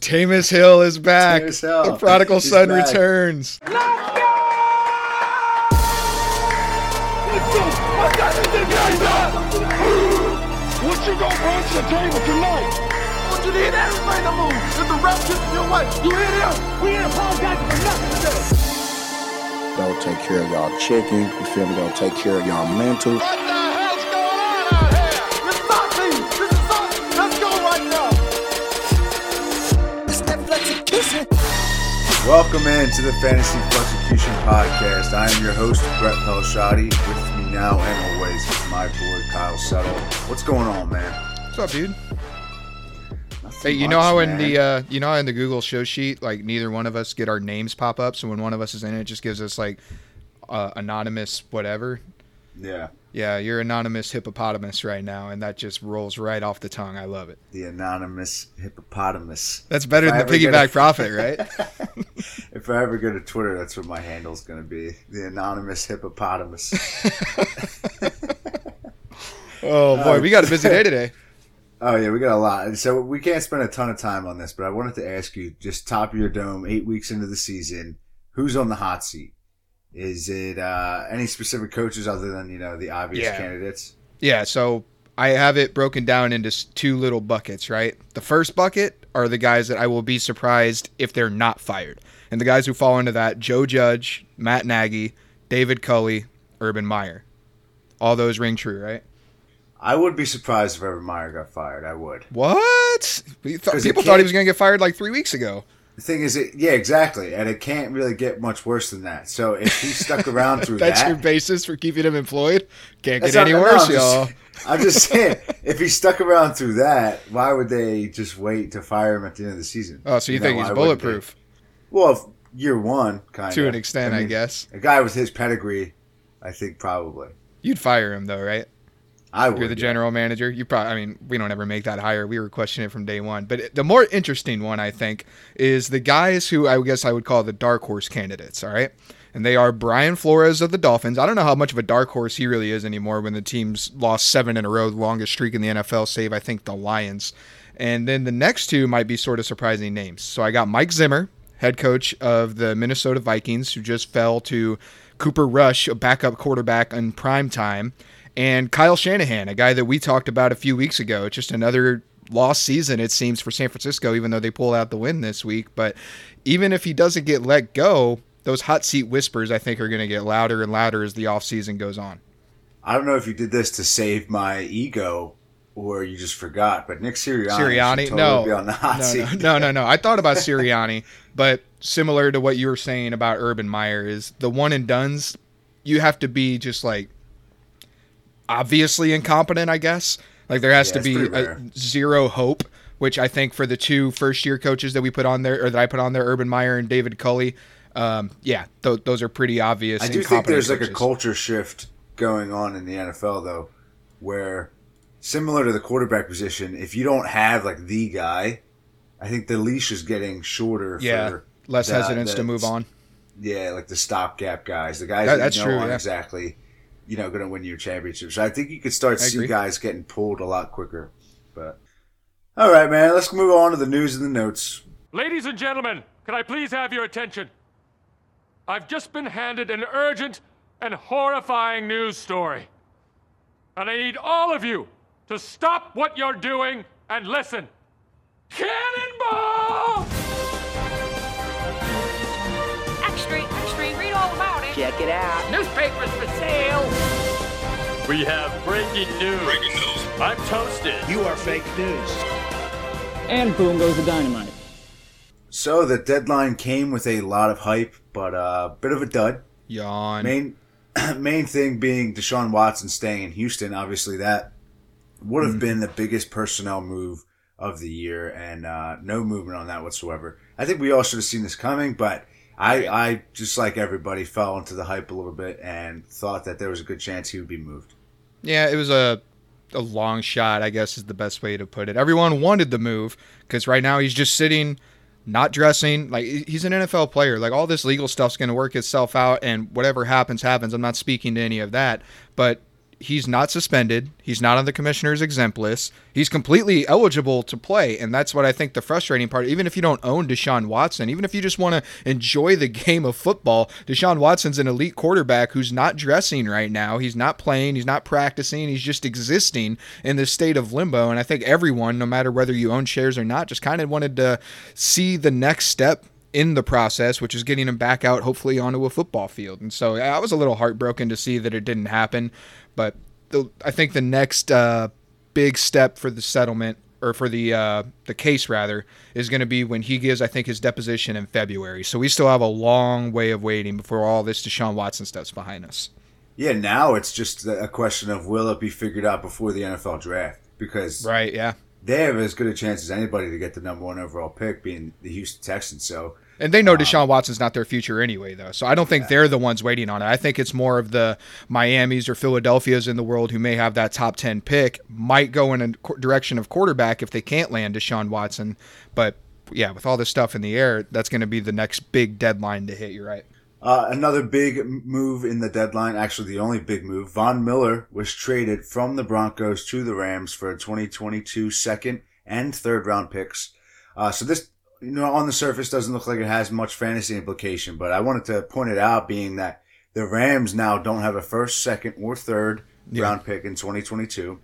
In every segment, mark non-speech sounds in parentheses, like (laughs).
Taysom Hill is back. Hill. The prodigal He's son back. returns. Let's go! I got this thing guys! What you gonna bring to the table tonight? Don't you need everybody to move? If the ref gets your way, you hear them? We ain't apologizing for nothing today. Don't take care of y'all chicken. You feel me? Don't take care of y'all mental. Welcome in to the Fantasy Prosecution Podcast. I am your host, Brett Pelshadi. With me now and always is my boy, Kyle Settle. What's going on, man? What's up, dude? Nothing Hey, you know much, how in the uh, you know how in the Google show sheet, like neither one of us get our names pop up, so when one of us is in it, it just gives us like uh, anonymous whatever. Yeah, Yeah, you're anonymous hippopotamus right now, and that just rolls right off the tongue. I love it. the anonymous hippopotamus. That's better If I than the piggyback a- profit, right? (laughs) If I ever go to Twitter, that's what my handle's going to be. The anonymous hippopotamus. (laughs) oh boy, we got a busy day today. (laughs) Oh yeah, we got a lot. So we can't spend a ton of time on this, but I wanted to ask you, just top of your dome, eight weeks into the season, who's on the hot seat? Is it uh, any specific coaches other than you know the obvious Yeah. candidates? Yeah, so I have it broken down into two little buckets, right? The first bucket are the guys that I will be surprised if they're not fired. And the guys who fall into that, Joe Judge, Matt Nagy, David Culley, Urban Meyer. All those ring true, right? I would be surprised if Urban Meyer got fired. I would. What? We thought, 'Cause it people thought he was going to get fired like three weeks ago. The thing is, it, yeah, exactly, and it can't really get much worse than that. So if he stuck around (laughs) through that, That's that, your basis for keeping him employed? Can't get any no, worse, just- y'all. (laughs) I'm just saying, if he stuck around through that, why would they just wait to fire him at the end of the season? Oh, so you, know, think he's why wouldn't they? bulletproof? Well, if year one, kind of To an extent, I guess. A guy with his pedigree, I think probably. You'd fire him, though, right? I would. You're the yeah. general manager. You probably, I mean, we don't ever make that hire. We were questioning it from day one. But the more interesting one, I think, is the guys who I guess I would call the dark horse candidates. All right. And they are Brian Flores of the Dolphins. I don't know how much of a dark horse he really is anymore when the team's lost seven in a row, the longest streak in the NFL, save, I think, the Lions. And then the next two might be sort of surprising names. So I got Mike Zimmer, head coach of the Minnesota Vikings, who just fell to Cooper Rush, a backup quarterback in prime time, and Kyle Shanahan, a guy that we talked about a few weeks ago. It's just another lost season, it seems, for San Francisco, even though they pull out the win this week. But even if he doesn't get let go, those hot seat whispers, I think, are going to get louder and louder as the offseason goes on. I don't know if you did this to save my ego or you just forgot, but Nick Sirianni, Sirianni, totally no, be on the hot no, seat. no, no, no, no. I thought about (laughs) Sirianni, but similar to what you were saying about Urban Meyer, is the one and duns. You have to be just like obviously incompetent, I guess. Like there has Yeah, to be a zero hope, which I think for the two first year coaches that we put on there, or that I put on there, Urban Meyer and David Culley. Um, yeah, th- those are pretty obvious. I do think there's like a culture shift going on in the NFL though, where similar to the quarterback position, if you don't have like the guy, I think the leash is getting shorter. Yeah, for less the- hesitance the- to move on. Yeah, like the stopgap guys, the guys That- that, that's you know true, yeah. exactly, you know, going to win you championships. So I think you could start I to see agree. guys getting pulled a lot quicker. But all right, man, let's move on to the news and the notes. Ladies and gentlemen, can I please have your attention? I've just been handed an urgent and horrifying news story. And I need all of you to stop what you're doing and listen. Cannonball! Check it out. Newspapers for sale. We have breaking news. Breaking news. I'm toasted. You are fake news. And boom goes the dynamite. So the deadline came with a lot of hype, but a uh, bit of a dud. Yawn. Main (clears throat) main thing being Deshaun Watson staying in Houston. Obviously, that would have been the biggest personnel move of the year, and uh, no movement on that whatsoever. I think we all should have seen this coming, but I, I just like everybody fell into the hype a little bit and thought that there was a good chance he would be moved. Yeah, it was a a long shot, I guess is the best way to put it. Everyone wanted the move because right now he's just sitting, not dressing. Like he's an NFL player. Like all this legal stuff's going to work itself out, and whatever happens, happens. I'm not speaking to any of that, but he's not suspended. He's not on the commissioner's exempt list. He's completely eligible to play, and that's what I think the frustrating part. Even if you don't own Deshaun Watson, even if you just want to enjoy the game of football, Deshaun Watson's an elite quarterback who's not dressing right now. He's not playing. He's not practicing. He's just existing in this state of limbo. And I think everyone, no matter whether you own shares or not, just kind of wanted to see the next step in the process, which is getting him back out, hopefully onto a football field. And so I was a little heartbroken to see that it didn't happen. But the, I think the next uh, big step for the settlement or for the uh, the case rather is going to be when he gives I think his deposition in February. So we still have a long way of waiting before all this Deshaun Watson stuff's behind us. Yeah, now it's just a question of will it be figured out before the NFL draft because right, yeah, they have as good a chance as anybody to get the number one overall pick, being the Houston Texans. So and they know um, Deshaun Watson's not their future anyway, though. So I don't think they're the ones waiting on it. I think it's more of the Miami's or Philadelphia's in the world who may have that top 10 pick, might go in a direction of quarterback if they can't land Deshaun Watson. But yeah, with all this stuff in the air, that's going to be the next big deadline to hit. You're right. Uh, another big move in the deadline, actually the only big move, Von Miller was traded from the Broncos to the Rams for a 2022 second and third round picks. Uh, so this you know, on the surface doesn't look like it has much fantasy implication, but I wanted to point it out being that the Rams now don't have a first, second, or third yeah. round pick in 2022.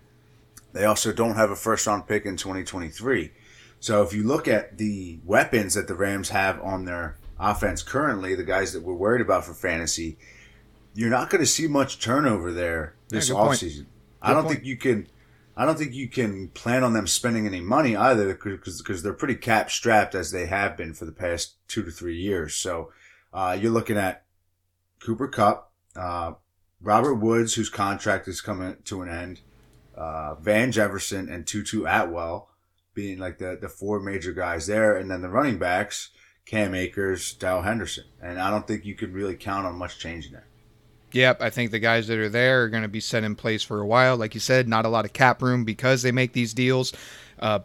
They also don't have a first round pick in 2023. So if you look at the weapons that the Rams have on their offense currently, the guys that we're worried about for fantasy, you're not going to see much turnover there this yeah, offseason. I don't point. think you can I don't think you can plan on them spending any money either because they're pretty cap strapped as they have been for the past two to three years. So uh, you're looking at Cooper Kupp, uh, Robert Woods, whose contract is coming to an end, uh, Van Jefferson, and Tutu Atwell being like the the four major guys there, and then the running backs Cam Akers, Darrell Henderson, and I don't think you could really count on much changing there. Yep, I think the guys that are there are going to be set in place for a while. Like you said, not a lot of cap room because they make these deals. Uh,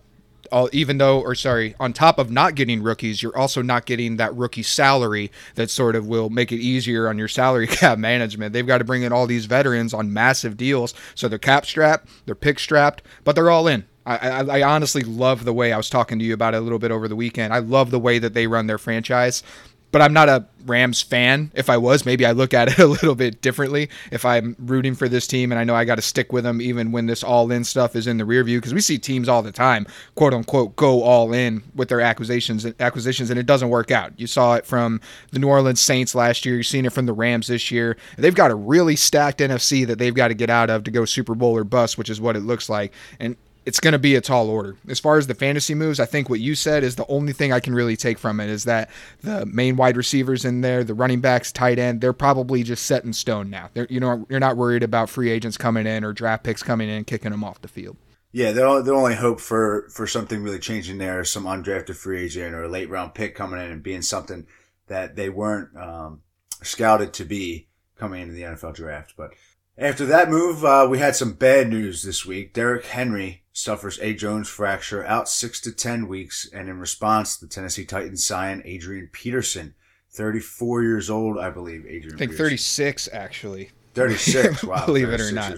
all, even though, or sorry, on top of not getting rookies, you're also not getting that rookie salary that sort of will make it easier on your salary (laughs) cap management. They've got to bring in all these veterans on massive deals, so they're cap strapped, they're pick strapped, but they're all in. I, I, honestly love the way I was talking to you about it a little bit over the weekend. I love the way that they run their franchise but I'm not a Rams fan. If I was, maybe I look at it (laughs) a little bit differently. If I'm rooting for this team and I know I got to stick with them even when this all in stuff is in the rear view, because we see teams all the time, quote unquote, go all in with their acquisitions and acquisitions, and it doesn't work out. You saw it from the New Orleans Saints last year. You've seen it from the Rams this year. They've got a really stacked NFC that they've got to get out of to go Super Bowl or bust, which is what it looks like. And it's going to be a tall order. As far as the fantasy moves, I think what you said is the only thing I can really take from it is that the main wide receivers in there, the running backs, tight end, they're probably just set in stone now. They're, you know, you're not worried about free agents coming in or draft picks coming in and kicking them off the field. Yeah, the, the only hope for, for something really changing there is some undrafted free agent or a late round pick coming in and being something that they weren't um, scouted to be coming into the NFL draft. But after that move, uh, we had some bad news this week. Derrick Henry suffers a Jones fracture, out six to ten weeks, and in response, the Tennessee Titans sign Adrian Peterson, 34 years old, I believe. Adrian, I think Peterson. 36 actually. 36. (laughs) Wow, believe it or not.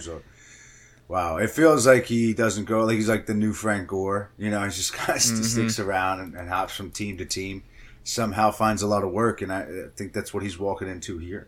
Wow, it feels like he doesn't go like he's like the new Frank Gore. You know, (laughs) he just kind of mm-hmm. sticks around and, and hops from team to team. Somehow finds a lot of work, and I, I think that's what he's walking into here.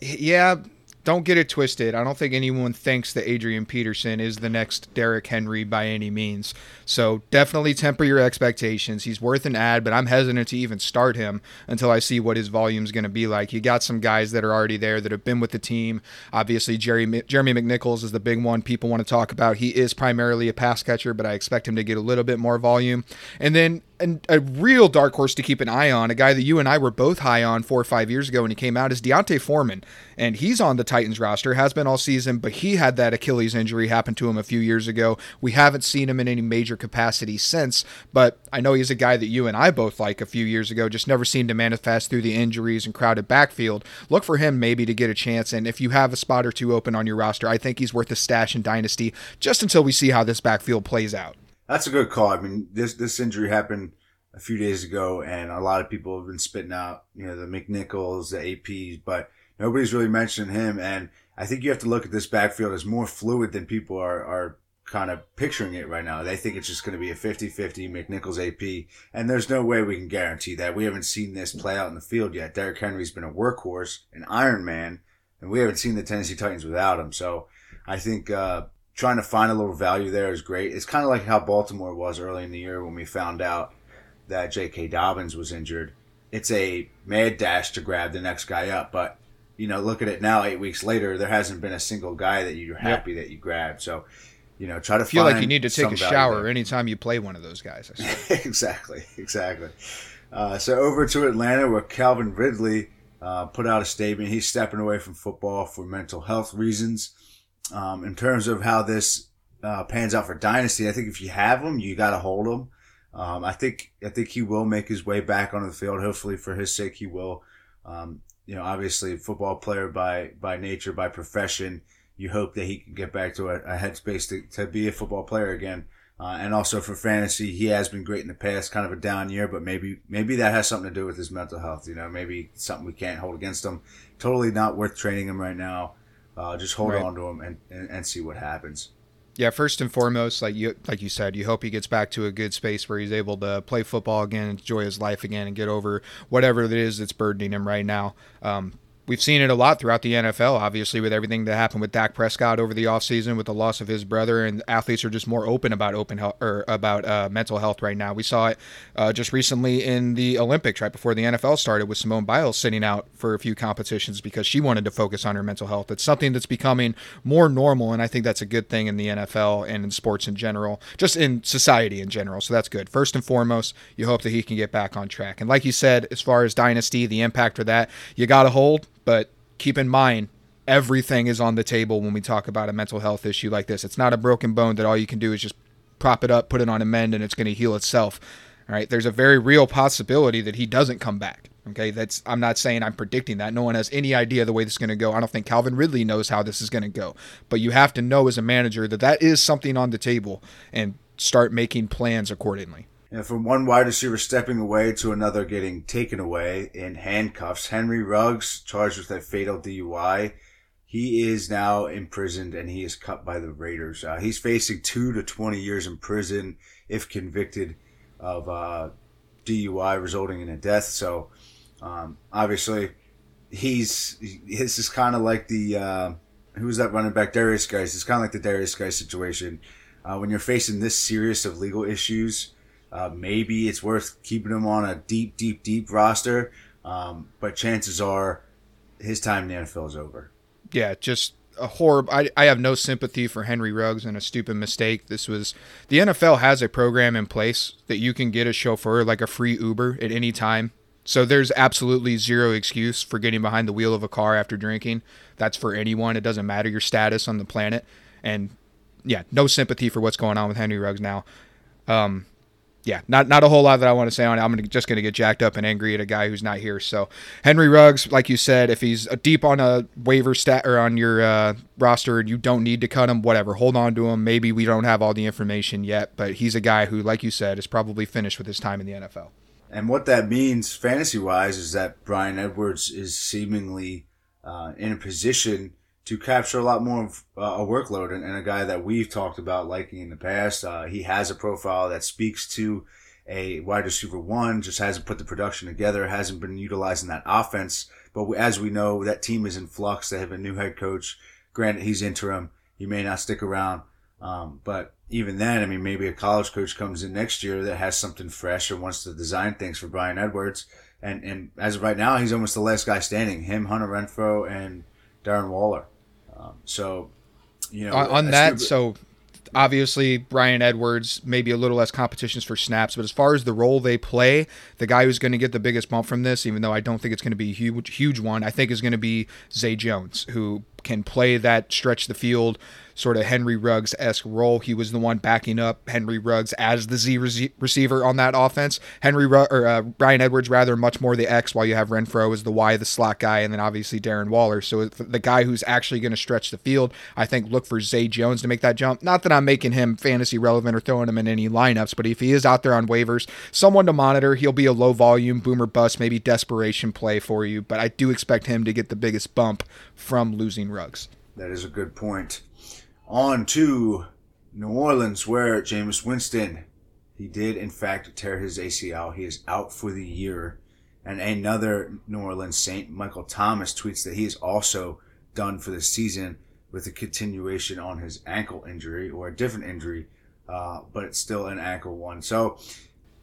Yeah, don't get it twisted. I don't think anyone thinks that Adrian Peterson is the next Derrick Henry by any means. So definitely temper your expectations. He's worth an ad, but I'm hesitant to even start him until I see what his volume is going to be like. You got some guys that are already there that have been with the team. Obviously, Jerry, Jeremy McNichols is the big one people want to talk about. He is primarily a pass catcher, but I expect him to get a little bit more volume. And then and a real dark horse to keep an eye on, a guy that you and I were both high on four or five years ago when he came out, is D'Onta Foreman. And he's on the Titans roster, has been all season, but he had that Achilles injury happen to him a few years ago. We haven't seen him in any major capacity since, but I know he's a guy that you and I both like a few years ago, just never seemed to manifest through the injuries and crowded backfield. Look for him maybe to get a chance. And if you have a spot or two open on your roster, I think he's worth a stash in Dynasty just until we see how this backfield plays out. That's a good call. I mean, this this injury happened a few days ago, and a lot of people have been spitting out, you know, the McNichols, the APs, but Nobody's really mentioning him, and I think you have to look at this backfield as more fluid than people are are kind of picturing it right now. They think it's just going to be a 50-50 McNichols AP, and there's no way we can guarantee that. We haven't seen this play out in the field yet. Derrick Henry's been a workhorse, an Iron Man, and we haven't seen the Tennessee Titans without him. So I think uh, trying to find a little value there is great. It's kind of like how Baltimore was early in the year when we found out that J.K. Dobbins was injured. It's a mad dash to grab the next guy up, but you know, look at it now, eight weeks later, there hasn't been a single guy that you're happy that you grabbed. So, you know, try to feel like you need to take a shower there. anytime you play one of those guys. I (laughs) exactly, exactly. Uh, so over to Atlanta, where Calvin Ridley uh, put out a statement. He's stepping away from football for mental health reasons. Um, in terms of how this uh, pans out for dynasty, I think if you have him, you got to hold him. Um, I think I think he will make his way back onto the field. Hopefully, for his sake, he will. Um, you know, obviously, football player by by nature, by profession. You hope that he can get back to a, a headspace to, to be a football player again. Uh, and also for fantasy, he has been great in the past. Kind of a down year, but maybe maybe that has something to do with his mental health. You know, maybe something we can't hold against him. Totally not worth trading him right now. Uh, just hold Right. on to him and, and, and see what happens. Yeah, first and foremost, like you like you said, you hope he gets back to a good space where he's able to play football again, enjoy his life again, and get over whatever it is that's burdening him right now. Um, we've seen it a lot throughout the NFL, obviously, with everything that happened with Dak Prescott over the offseason with the loss of his brother, and athletes are just more open about open health or about uh, mental health right now. We saw it uh, just recently in the Olympics, right before the NFL started, with Simone Biles sitting out for a few competitions because she wanted to focus on her mental health. It's something that's becoming more normal, and I think that's a good thing in the NFL and in sports in general, just in society in general. So that's good. First and foremost, you hope that he can get back on track. And like you said, as far as dynasty, the impact for that, you got to hold, but keep in mind everything is on the table when we talk about a mental health issue like this. It's not a broken bone that all you can do is just prop it up, put it on a mend, and it's going to heal itself. All right. There's a very real possibility that he doesn't come back. Okay. That's, I'm not saying I'm predicting that. No one has any idea the way this is going to go. I don't think Calvin Ridley knows how this is going to go. But you have to know as a manager that that is something on the table and start making plans accordingly. And from one wide receiver stepping away to another getting taken away in handcuffs, Henry Ruggs charged with a fatal DUI. He is now imprisoned and he is cut by the Raiders. Uh, he's facing two to 20 years in prison if convicted of uh, DUI resulting in a death. So, um, obviously, he's this is kind of like the uh, who's that running back Derrius Guice. It's kind of like the Derrius Guice situation. Uh, when you're facing this serious of legal issues, uh, maybe it's worth keeping him on a deep, deep, deep roster. Um, but chances are his time in the NFL is over. yeah, just a horrible. I, I have no sympathy for Henry Ruggs and a stupid mistake. This was the NFL has a program in place that you can get a chauffeur like a free Uber at any time. So there's absolutely zero excuse for getting behind the wheel of a car after drinking. That's for anyone. It doesn't matter your status on the planet. And yeah, no sympathy for what's going on with Henry Ruggs now. Um, yeah, not not a whole lot that I want to say on it. I'm just going to get jacked up and angry at a guy who's not here. So Henry Ruggs, like you said, if he's deep on a waiver stat or on your uh, roster and you don't need to cut him, whatever, hold on to him. Maybe we don't have all the information yet, but he's a guy who, like you said, is probably finished with his time in the NFL. And what that means fantasy wise is that Bryan Edwards is seemingly uh, in a position to capture a lot more of uh, a workload and, and a guy that we've talked about liking in the past. Uh, he has a profile that speaks to a wide receiver one, just hasn't put the production together, hasn't been utilizing that offense. But as we know, that team is in flux. They have a new head coach. Granted, he's interim. He may not stick around. Um, but even then, I mean, maybe a college coach comes in next year that has something fresh or wants to design things for Bryan Edwards. And, and as of right now, he's almost the last guy standing. Him, Hunter Renfrow, and Darren Waller. Um, so, you know, on, on that, so obviously Bryan Edwards maybe a little less competitions for snaps, but as far as the role they play, the guy who's going to get the biggest bump from this, even though I don't think it's going to be a huge, huge one, I think is going to be Zay Jones, who can play that stretch the field sort of Henry Ruggs esque role. He was the one backing up Henry Ruggs as the Z re- receiver on that offense. Henry Ru- or uh, Bryan Edwards rather much more the X, while you have Renfrow as the Y, the slot guy, and then obviously Darren Waller. So the guy who's actually going to stretch the field, I think look for Zay Jones to make that jump. Not that I'm making him fantasy relevant or throwing him in any lineups, but if he is out there on waivers, someone to monitor. He'll be a low volume boomer bust, maybe desperation play for you, but I do expect him to get the biggest bump from losing Ruggs. That is a good point. On to New Orleans, where Jameis Winston, he did in fact tear his ACL. He is out for the year. And another New Orleans Saint, Michael Thomas, tweets that he is also done for the season with a continuation on his ankle injury or a different injury, uh, but it's still an ankle one. So,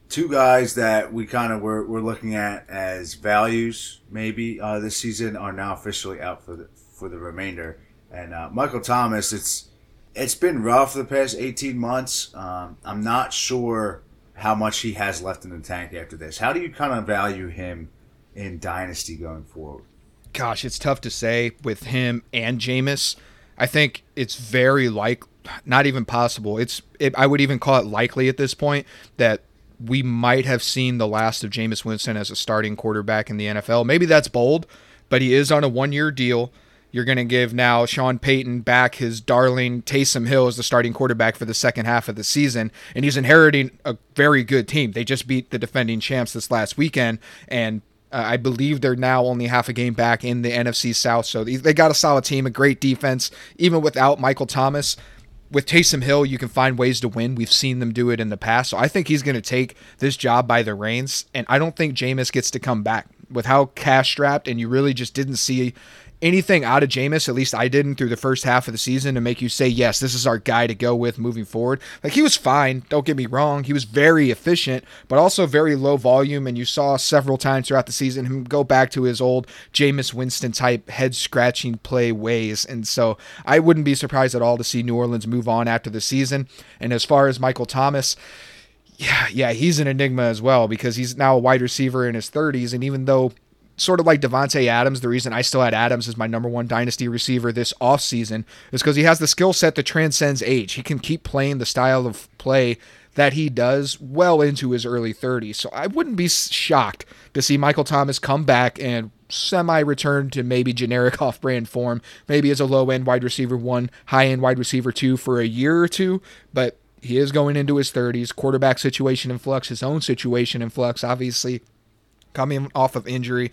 two guys that we kind of were, were looking at as values maybe uh, this season are now officially out for the for the remainder. And uh, Michael Thomas, it's it's been rough the past 18 months. Um, I'm not sure how much he has left in the tank after this. How do you kind of value him in Dynasty going forward? Gosh, it's tough to say with him and Jameis. I think it's very like not even possible. It's it, I would even call it likely at this point that we might have seen the last of Jameis Winston as a starting quarterback in the NFL. Maybe that's bold, but he is on a one-year deal. You're going to give now Sean Payton back his darling Taysom Hill as the starting quarterback for the second half of the season, and he's inheriting a very good team. They just beat the defending champs this last weekend, and uh, I believe they're now only half a game back in the NFC South. So they got a solid team, a great defense, even without Michael Thomas. With Taysom Hill, you can find ways to win. We've seen them do it in the past. So I think he's going to take this job by the reins. And I don't think Jameis gets to come back with how cash strapped and you really just didn't see anything out of Jameis, at least I didn't through the first half of the season to make you say, yes, this is our guy to go with moving forward. Like he was fine, don't get me wrong. He was very efficient, but also very low volume. And you saw several times throughout the season him go back to his old Jameis Winston type head scratching play ways. And so I wouldn't be surprised at all to see New Orleans move on after the season. And as far as Michael Thomas, yeah, yeah, he's an enigma as well because he's now a wide receiver in his 30s. And even though sort of like Davante Adams. The reason I still had Adams as my number one dynasty receiver this offseason is because he has the skill set that transcends age. He can keep playing the style of play that he does well into his early 30s. So I wouldn't be shocked to see Michael Thomas come back and semi return to maybe generic (laughs) off brand form, maybe as a low end wide receiver one, high end wide receiver two for a year or two. But he is going into his 30s, quarterback situation in flux, his own situation in flux, obviously coming off of injury.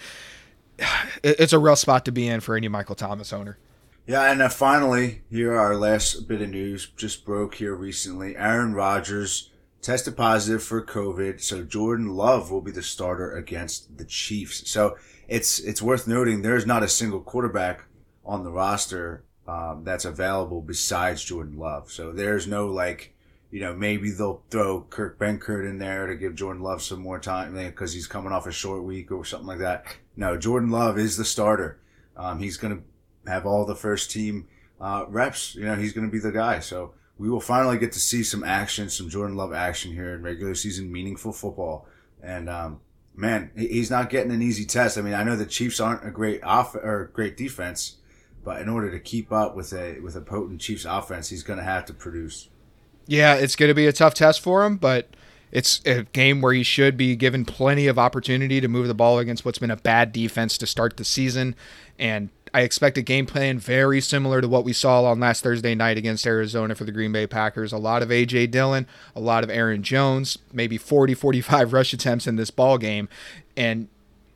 It's a real spot to be in for any Michael Thomas owner. Yeah, and uh, finally, here our last bit of news just broke here recently. Aaron Rodgers tested positive for COVID, so Jordan Love will be the starter against the Chiefs. So it's it's worth noting there's not a single quarterback on the roster um, that's available besides Jordan Love. So there's no like you know, maybe they'll throw Kurt Benkert in there to give Jordan Love some more time because he's coming off a short week or something like that. No, Jordan Love is the starter. Um, he's going to have all the first team uh, reps. You know, he's going to be the guy. So we will finally get to see some action, some Jordan Love action here in regular season, meaningful football. And um, man, he's not getting an easy test. I mean, I know the Chiefs aren't a great off or great defense, but in order to keep up with a with a potent Chiefs offense, he's going to have to produce. Yeah, it's going to be a tough test for him, but it's a game where he should be given plenty of opportunity to move the ball against what's been a bad defense to start the season. And I expect a game plan very similar to what we saw on last Thursday night against Arizona for the Green Bay Packers. A lot of A.J. Dillon, a lot of Aaron Jones, maybe 40, 45 (laughs) rush attempts in this ball game. And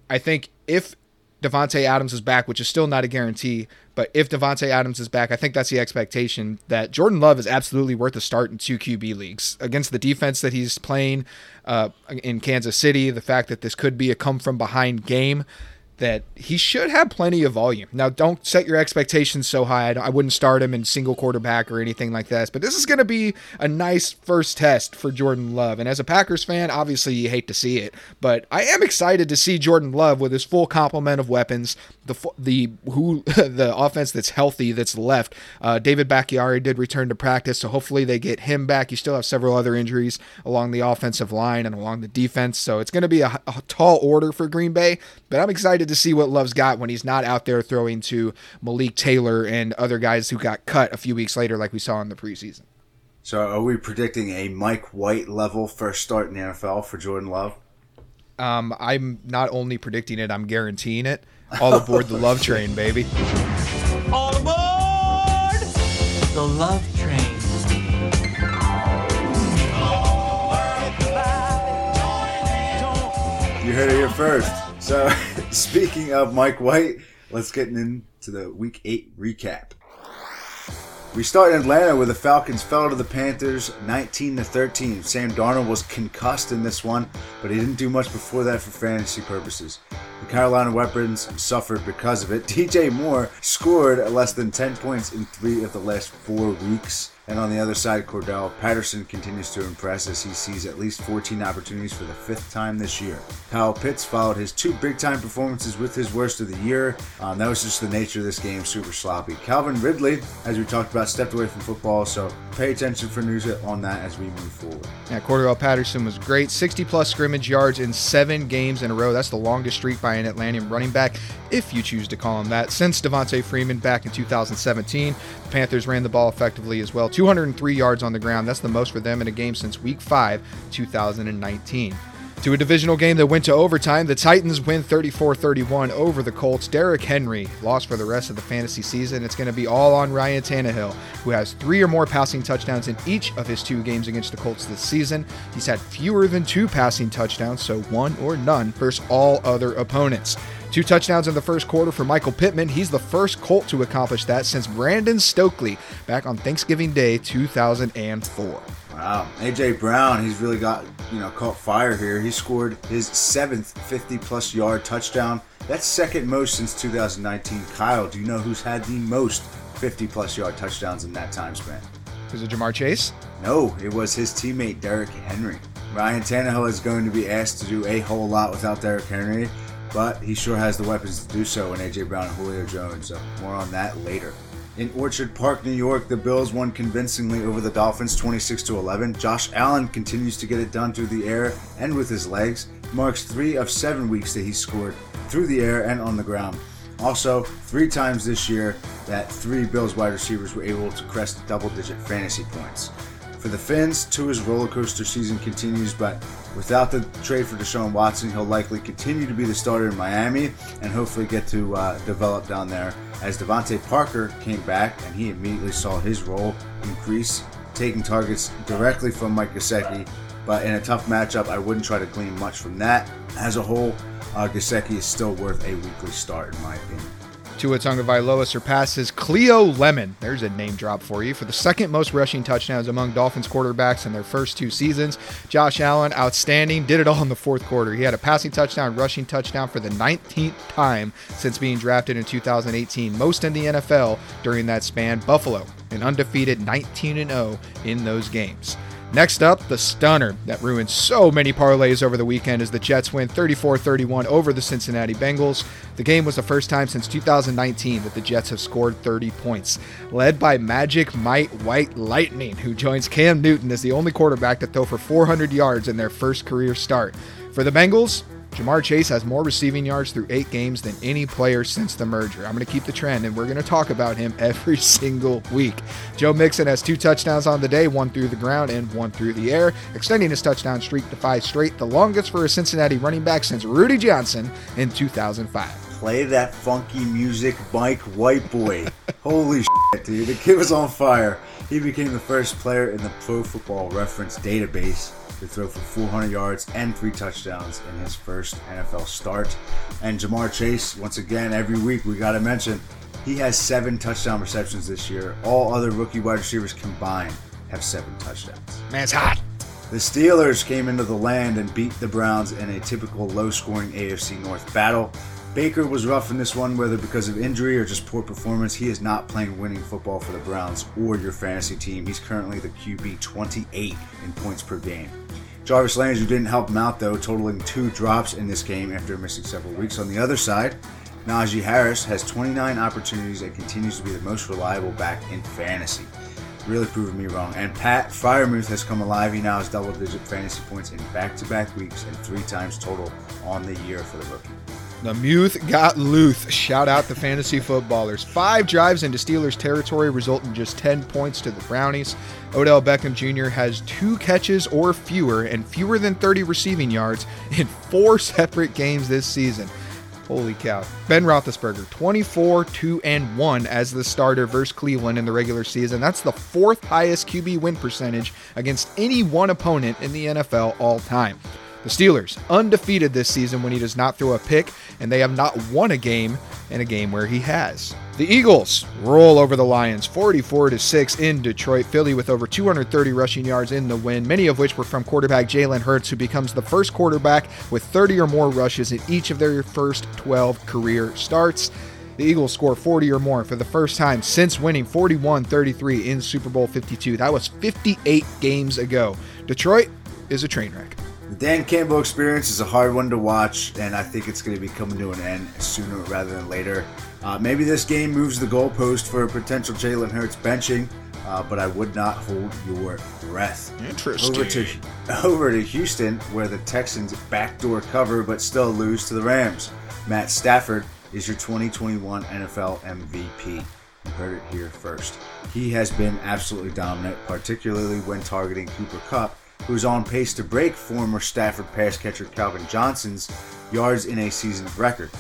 I think if Davante Adams is back, which is still not a guarantee. But if Davante Adams is back, I think that's the expectation that Jordan Love is absolutely worth a start in two QB leagues against the defense that he's playing uh, in Kansas City. The fact that this could be a come from behind game that he should have plenty of volume. Now, don't set your expectations so high. I, wouldn't start him in single quarterback or anything like that. But this is going to be a nice first test for Jordan Love. And as a Packers fan, obviously you hate to see it, but I am excited to see Jordan Love with his full complement of weapons. The the who (laughs) the offense that's healthy that's left. Uh, David Bakhtiari did return to practice, so hopefully they get him back. You still have several other injuries along the offensive line and along the defense, so it's going to be a, a tall order for Green Bay. But I'm excited to see what Love's got when he's not out there throwing to Malik Taylor and other guys who got cut a few weeks later, like we saw in the preseason. So, are we predicting a Mike White level first start in the NFL for Jordan Love? Um, I'm not only predicting it, I'm guaranteeing it. All aboard the Love train, baby. All aboard the Love Train. You heard it here first. So, (laughs) (laughs) speaking of Mike White, let's get into the Week 8 recap. We start in Atlanta where the Falcons fell to the Panthers 19 to 13. Sam Darnold was concussed in this one, but he didn't do much before that for fantasy purposes. The Carolina weapons suffered because of it. (laughs) DJ Moore scored less than 10 points in three of the last four weeks. And on the other side, Cordarrelle Patterson continues to impress as he sees at least 14 opportunities for the fifth time this year. Kyle Pitts followed his two big time performances with his worst of the year. Um, that was just the nature of this game, super sloppy. Calvin Ridley, as we talked about, stepped away from football, so pay attention for news on that as we move forward. Yeah, Cordarrelle Patterson was great. 60 plus scrimmage yards in seven games in a row. That's the longest streak by an Atlantean running back, if you choose to call him that. Since Devonta Freeman back in 2017, the Panthers ran the ball effectively as well. 203 yards on the ground. That's the most for them in a game since week 5, 2019. To a divisional game that went to overtime, the Titans win 34 31 over the Colts. Derrick Henry lost for the rest of the fantasy season. It's going to be all on Ryan Tannehill, who has three or more passing touchdowns in each of his two games against the Colts this season. He's had fewer than two passing touchdowns, so one or none versus all other opponents. Two touchdowns in the first quarter for Michael Pittman. He's the first Colt to accomplish that since Brandon Stokley back on Thanksgiving Day 2004. Wow, AJ Brown, he's really got you know caught fire here. He scored his seventh 50-plus yard touchdown. That's second most since 2019. Kyle, do you know who's had the most 50-plus yard touchdowns in that time span? Was it Ja'Marr Chase? No, it was his teammate Derrick Henry. Ryan Tannehill is going to be asked to do a whole lot without Derrick Henry, but he sure has the weapons to do so in AJ Brown and Julio Jones. So more on that later. In Orchard Park, New York, the Bills won convincingly over the Dolphins 26 to 11. Josh Allen continues to get it done through the air and with his legs. Marks 3 of 7 weeks that he scored through the air and on the ground. Also, 3 times this year that 3 Bills wide receivers were able to crest double-digit fantasy points. For the Finns, Tua's roller coaster season continues, but without the trade for Deshaun Watson, he'll likely continue to be the starter in Miami and hopefully get to uh, develop down there. As DeVante Parker came back and he immediately saw his role increase, taking targets directly from Mike Gesicki. But in a tough matchup, I wouldn't try to glean much from that. As a whole, uh, Gesicki is still worth a weekly start, in my opinion. Tua Tagovailoa surpasses Cleo Lemon. There's a name drop for you for the second most rushing touchdowns among Dolphins quarterbacks in their first two seasons. Josh Allen, outstanding, did it all in the fourth quarter. He had a passing touchdown, rushing touchdown for the 19th time since being drafted in 2018, most in the NFL during that span. Buffalo, an undefeated 19 0 in those games. Next up, the stunner that ruined so many parlays over the weekend is the Jets win 34 31 over the Cincinnati Bengals. The game was the first time since 2019 that the Jets have scored 30 points. Led by Magic Mike White Lightning, who joins Cam Newton as the only quarterback to throw for 400 yards in their first career start. For the Bengals, Ja'Marr Chase has more receiving yards through eight games than any player since the merger. I'm going to keep the trend, and we're going to talk about him (laughs) every single week. Joe Mixon has two touchdowns on the day, one through the ground and one through the air, extending his touchdown streak to five straight, the longest for a Cincinnati running back since Rudi Johnson in 2005. Play that funky music, Mike White Boy. (laughs) Holy shit, dude. The kid was on fire. He became the first player in the Pro Football Reference database to throw for 400 yards and three touchdowns in his first NFL start. And Ja'Marr Chase, once again, every week we got to mention, he has seven touchdown receptions this year. All other rookie wide receivers combined have seven touchdowns. Man's hot. The Steelers came into the land and beat the Browns in a typical low scoring AFC North battle. Baker was rough in this one, whether because of injury or just poor performance. He is not playing winning football for the Browns or your fantasy team. He's currently the QB 28 in points per game. Jarvis Landry didn't help him out though, totaling two drops in this game after missing several weeks. On the other side, Najee Harris has 29 opportunities and continues to be the most reliable back in fantasy. Really proving me wrong. And Pat Freiermuth has come alive. He now has double digit fantasy points in back to back weeks and three times total on the year for the rookie. The Muth got Luth. Shout out the fantasy footballers. Five drives into Steelers territory result in just 10 points to the Brownies. Odell Beckham Jr. has two catches or fewer and fewer than 30 receiving yards in four separate games this season. Holy cow. Ben Roethlisberger, 24, 2, and 1 as the starter versus Cleveland in the regular season. That's the fourth highest QB win percentage against any one opponent in the NFL all time. The Steelers, undefeated this season when he does not throw a pick, and they have not won a game in a game where he has. The Eagles roll over the Lions 44 to 6 in Detroit. Philly with over 230 rushing yards in the win, many of which were from quarterback Jalen Hurts, who becomes the first quarterback with 30 or more rushes in each of their first 12 career starts. The Eagles score 40 or more for the first time since winning 41 33 in Super Bowl 52. That was 58 games ago. Detroit is a train wreck. The Dan Campbell experience is a hard one to watch, and I think it's going to be coming to an end sooner rather than later. Uh, maybe this game moves the goalpost for a potential Jalen Hurts benching, uh, but I would not hold your breath. Interesting. Over to (laughs) over to Houston, where the Texans backdoor cover but still lose to the Rams. Matt Stafford is your 2021 NFL MVP. You heard it here first. He has been absolutely dominant, particularly when targeting Cooper Kupp, who is on pace to break former Stafford pass catcher Calvin Johnson's yards in a season record.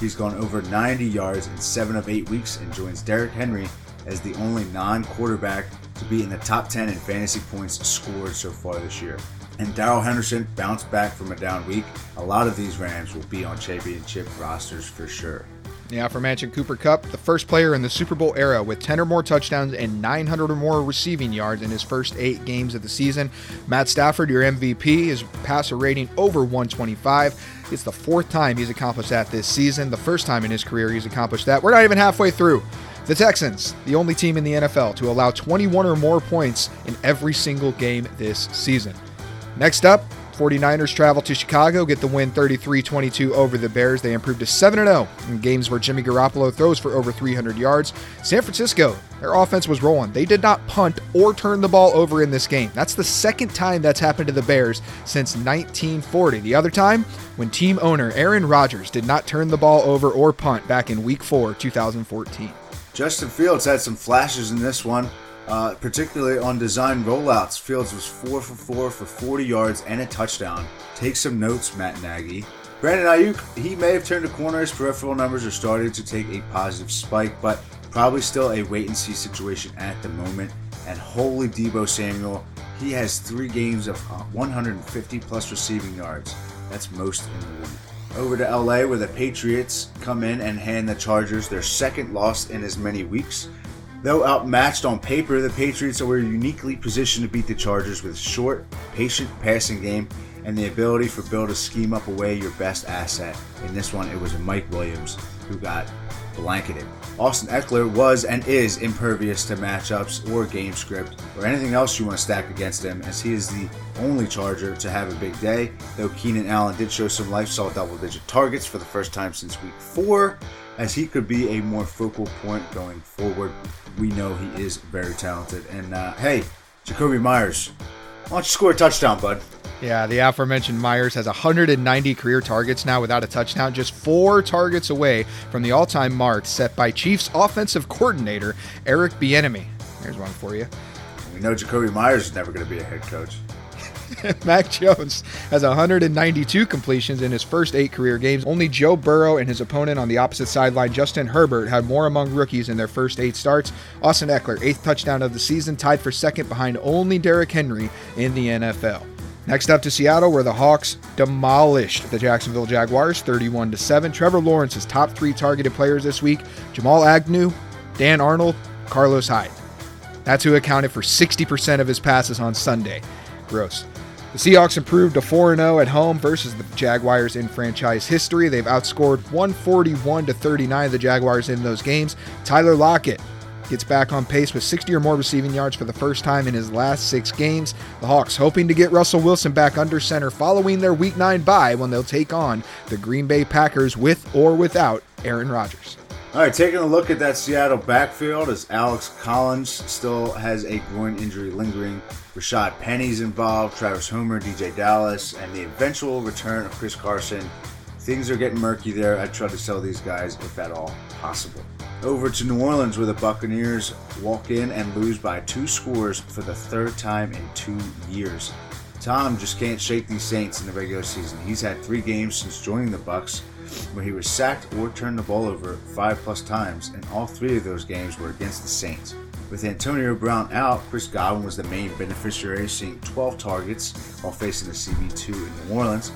He's gone over 90 yards in seven of eight weeks and joins Derrick Henry as the only non quarterback to be in the top 10 in fantasy points scored so far this year. And Darrell Henderson bounced back from a down week. A lot of these Rams will be on championship rosters for sure. The aforementioned Cooper Kupp, the first player in the Super Bowl era with 10 or more touchdowns and 900 or more receiving yards in his first eight games of the season. Matt Stafford, your MVP, his passer rating over 125. It's the fourth time he's accomplished that this season. The first time in his career he's accomplished that. We're not even halfway through. The Texans, the only team in the NFL to allow 21 or more points in every single game this season. Next up, 49ers travel to Chicago, get the win 33 22 over the Bears. They improved to 7 0 in games where Jimmy Garoppolo throws for over 300 yards. San Francisco, their offense was rolling. They did not punt or turn the ball over in this game. That's the second time that's happened to the Bears since 1940. The other time, when team owner Aaron Rodgers did not turn the ball over or punt back in week 4, 2014. Justin Fields had some flashes in this one. Uh, particularly on design rollouts. Fields was 4 for 4 for 40 yards and a touchdown. Take some notes, Matt Nagy. Brandon Aiyuk, he may have turned a corner. His peripheral numbers are starting to take a positive spike, but probably still a wait and see situation at the moment. And holy Deebo Samuel, he has three games of uh, 150 plus receiving yards. That's most in the league. Over to LA, where the Patriots come in and hand the Chargers their second loss in as many weeks. Though outmatched on paper, the Patriots were uniquely positioned to beat the Chargers with short, patient passing game and the ability for Bill to scheme up away your best asset. In this one, it was Mike Williams who got blanketed. Austin Ekeler was and is impervious to matchups or game script or anything else you want to stack against him, as he is the only Charger to have a big day. Though Keenan Allen did show some life, saw double digit targets for the first time since week four, as he could be a more focal point going forward. We know he is very talented. And uh, hey, Jakobi Meyers, why don't you score a touchdown, bud? Yeah, the aforementioned Meyers has 190 career targets now without a touchdown, just four targets away from the all time mark set by Chiefs offensive coordinator Eric Bieniemy. Here's one for you. We know Jakobi Meyers is never going to be a head coach. (laughs) Mac Jones has 192 completions in his first eight career games. Only Joe Burrow and his opponent on the opposite sideline, Justin Herbert, had more among rookies in their first eight starts. Austin Ekeler, eighth touchdown of the season, tied for second behind only Derrick Henry in the NFL. Next up to Seattle, where the Hawks demolished the Jacksonville Jaguars 31 to 7. Trevor Lawrence's top three targeted players this week Jamal Agnew, Dan Arnold, Carlos Hyde. That's who accounted for 60% of his passes on Sunday. Gross. The Seahawks improved to 4 0 at home versus the Jaguars in franchise history. They've outscored 141 to 39 the Jaguars in those games. Tyler Lockett gets back on pace with 60 or more receiving yards for the first time in his last six games. The Hawks hoping to get Russell Wilson back under center following their Week 9 bye when they'll take on the Green Bay Packers with or without Aaron Rodgers. All right, taking a look at that Seattle backfield as Alex Collins still has a groin injury lingering. Rashaad Penny's involved, Travis Homer, DeeJay Dallas, and the eventual return of Chris Carson. things are getting murky there. I try to sell these guys if at all possible. Over to New Orleans, where the Buccaneers walk in and lose by two scores for the third time in two years. Tom just can't shake these Saints in the regular season. He's had three games since joining the Bucs where he was sacked or turned the ball over five plus times, and all three of those games were against the Saints. With Antonio Brown out, Chris Godwin was the main beneficiary, seeing 12 targets while facing the CB2 in New Orleans.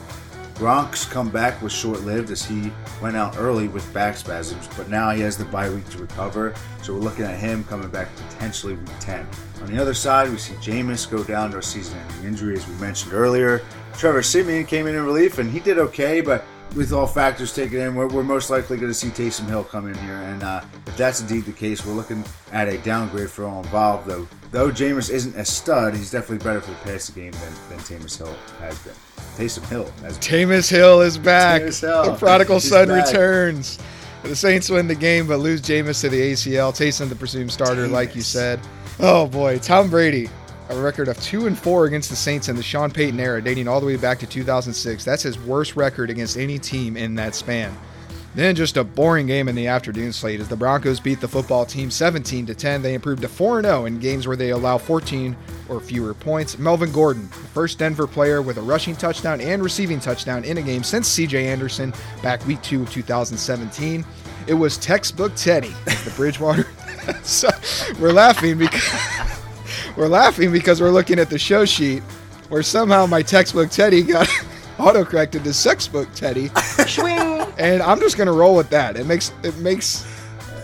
Gronk's comeback was short lived as he went out early with back spasms, but now he has the bye week to recover, so we're looking at him coming back potentially week 10. On the other side, we see Jameis go down to a season ending injury, as we mentioned earlier. Trevor Siemian came in in relief, and he did okay, but with all factors taken in, we're, we're most likely going to see Taysom Hill come in here. And uh, if that's indeed the case, we're looking at a downgrade for all involved, though. Though Jameis isn't a stud, he's definitely better for the passing game than, than Hill has been. Taysom Hill been. Taysom Hill is back. Hill. The prodigal He's son back. returns. The Saints win the game, but lose Jameis to the ACL. Taysom, the presumed starter, like you said. Oh boy, Tom Brady, a record of two and four against the Saints in the Sean Payton era, dating all the way back to 2006. That's his worst record against any team in that span. Then just a boring game in the afternoon slate as the Broncos beat the football team 17 to 10. They improved to 4 0 in games where they allow 14 or fewer points. Melvin Gordon, the first Denver player with a rushing touchdown and receiving touchdown in a game since CJ Anderson back week 2 of 2017. It was textbook Teddy the Bridgewater. (laughs) so we're laughing because (laughs) we're laughing because we're looking at the show sheet where somehow my textbook Teddy got (laughs) autocorrected to sexbook Teddy and I'm just gonna roll with that. It makes it makes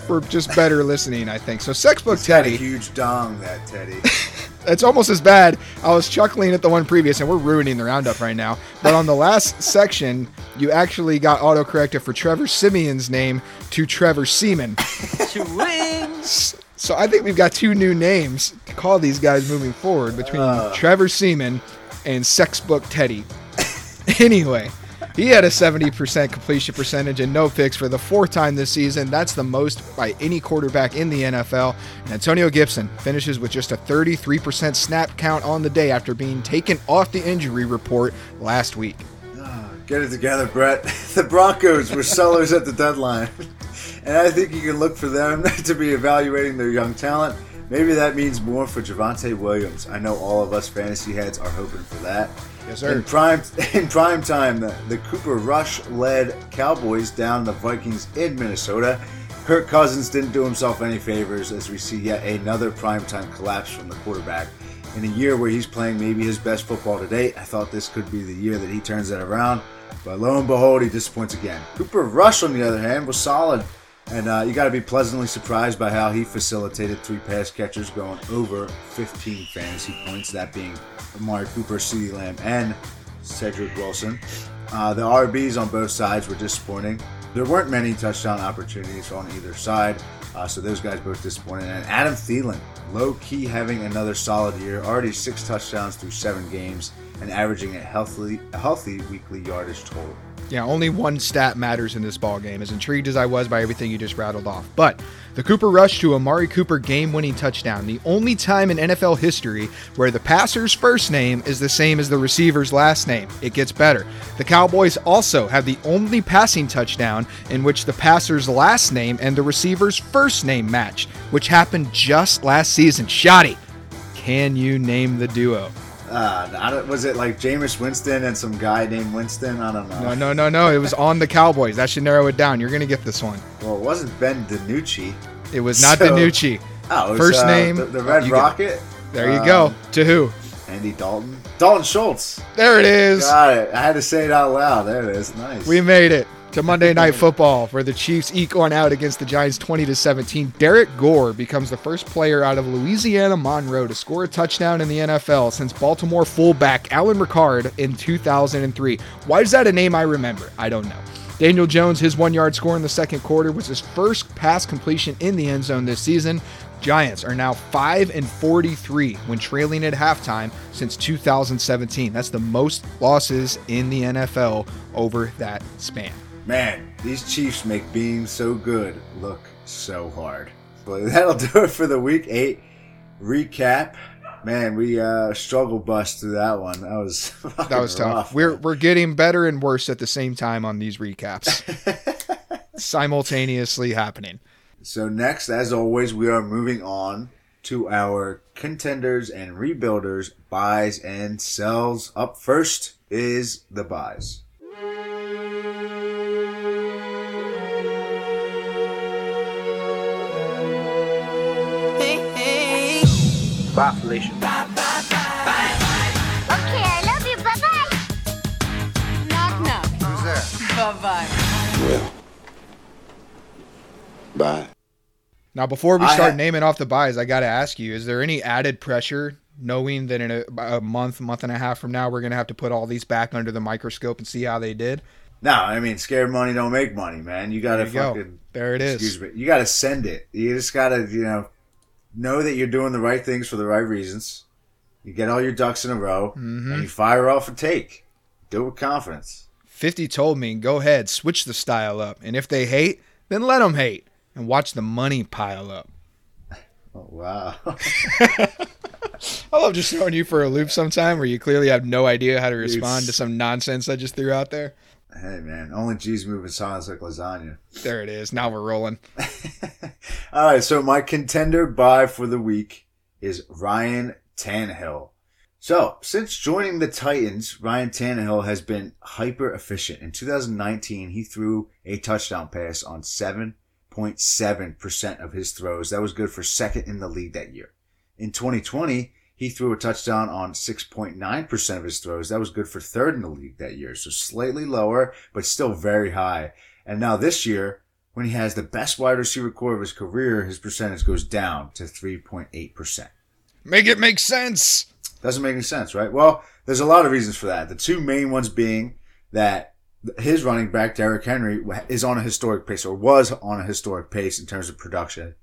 for just better listening, I think. So Sexbook Got a Teddy, huge dong, that Teddy. (laughs) it's almost as bad. I was chuckling at the one previous, and we're ruining the roundup right now. But on the last (laughs) section, you actually got autocorrected for Trevor Siemian's name to Trevor Seaman. So I think we've got two new names to call these guys moving forward between uh. Trevor Seaman and Sexbook Teddy. (laughs) anyway, he had a 70% completion percentage and no picks for the fourth time this season. That's the most by any quarterback in the NFL. And Antonio Gibson finishes with just a 33% snap count on the day after being taken off the injury report last week. Ah, get it together, Brett. (laughs) The Broncos were sellers at the deadline. (laughs) And I think you can look for them (laughs) to be evaluating their young talent. Maybe that means more for Javonte Williams. I know all of us fantasy heads are hoping for that. Yes, sir. In prime (laughs) in prime time, the, the Cooper Rush led Cowboys down the Vikings in Minnesota. Kirk Cousins didn't do himself any favors as we see yet another primetime collapse from the quarterback. In a year where he's playing maybe his best football to date, I thought this could be the year that he turns that around. But lo and behold, he disappoints again. Cooper Rush, on the other hand, was solid. And uh, you got to be pleasantly surprised by how he facilitated three pass catchers going over 15 fantasy points, that being Amari Cooper, CeeDee Lamb, and Cedric Wilson. Uh, the RBs on both sides were disappointing. There weren't many touchdown opportunities on either side, uh, so those guys both disappointed. And Adam Thielen, low key having another solid year, already six touchdowns through seven games, and averaging a healthy, healthy weekly yardage total. Yeah, only one stat matters in this ball game. As intrigued as I was by everything you just rattled off, but the Cooper rush to Amari Cooper game-winning touchdown, the only time in NFL history where the passer's first name is the same as the receiver's last name. It gets better. The Cowboys also have the only passing touchdown in which the passer's last name and the receiver's first name match, which happened just last season. Shoddy, can you name the duo? Uh, was it like Jameis Winston and some guy named Winston? I don't know. No, no, no, no. It was on the Cowboys. That should narrow it down. You're gonna get this one. Well, it wasn't Ben DiNucci. It was not So- DiNucci. Oh, it was, First uh, name, the, the Red get- Rocket. There you Um, go. To who? Andy Dalton. Dalton Schultz. There it is. Got it. I had to say it out loud. There it is. Nice. We made it to Monday Night Football, where the Chiefs eke on out against the Giants 20 to 17. Derrick Gore becomes the first player out of Louisiana Monroe to score a touchdown in the NFL since Baltimore fullback Alan Ricard in 2003. Why is that a name I remember? I don't know. Daniel Jones, his one yard score in the second quarter was his first pass completion in the end zone this season. Giants are now 5 and 43 when trailing at halftime since 2017. That's the most losses in the NFL over that span. Man, these Chiefs make being so good look so hard. But (laughs) that'll do it for the Week 8 recap. Man, we uh, struggle bust through that one. That was (laughs) That was tough. rough. We're we're getting better and worse at the same time on these recaps. (laughs) Simultaneously happening. So next, as always, we are moving on to our contenders and rebuilders, buys and sells. Up first is the buys. Bye, Felicia. Okay, I love you. Bye bye. Knock knock. Who's there? Bye bye. Well, bye. Now, before we start ha- naming off the buys, I got to ask you: Is there any added pressure knowing that in a, a month, month and a half from now, we're going to have to put all these back under the microscope and see how they did? No, I mean, scared money don't make money, man. You gotta There you go. fucking. There it is. Excuse me. You gotta send it. You just gotta, you know, know that you're doing the right things for the right reasons. You get all your ducks in a row, Mm-hmm. and you fire off a take. Do it with confidence. 50 told me, go ahead, switch the style up. And if they hate, then let them hate and watch the money pile up. (laughs) Oh, wow. (laughs) I love just throwing you for a loop sometime where you clearly have no idea how to respond to some nonsense I just threw out there. Hey, man. Only G's moving silence like lasagna. There it is. Now we're rolling. (laughs) All right, so my contender buy for the week is Ryan Tannehill. So, since joining the Titans, Ryan Tannehill has been hyper efficient. In 2019, he threw a touchdown pass on 7.7% of his throws. That was good for second in the league that year. In 2020, he threw a touchdown on 6.9% of his throws. That was good for third in the league that year. So slightly lower, but still very high. And now this year, when he has the best wide receiver core of his career, his percentage goes down to 3.8%. Make it make sense. Doesn't make any sense, right? Well, there's a lot of reasons for that. The two main ones being that his running back, Derrick Henry, is on a historic pace or was on a historic pace in terms of production.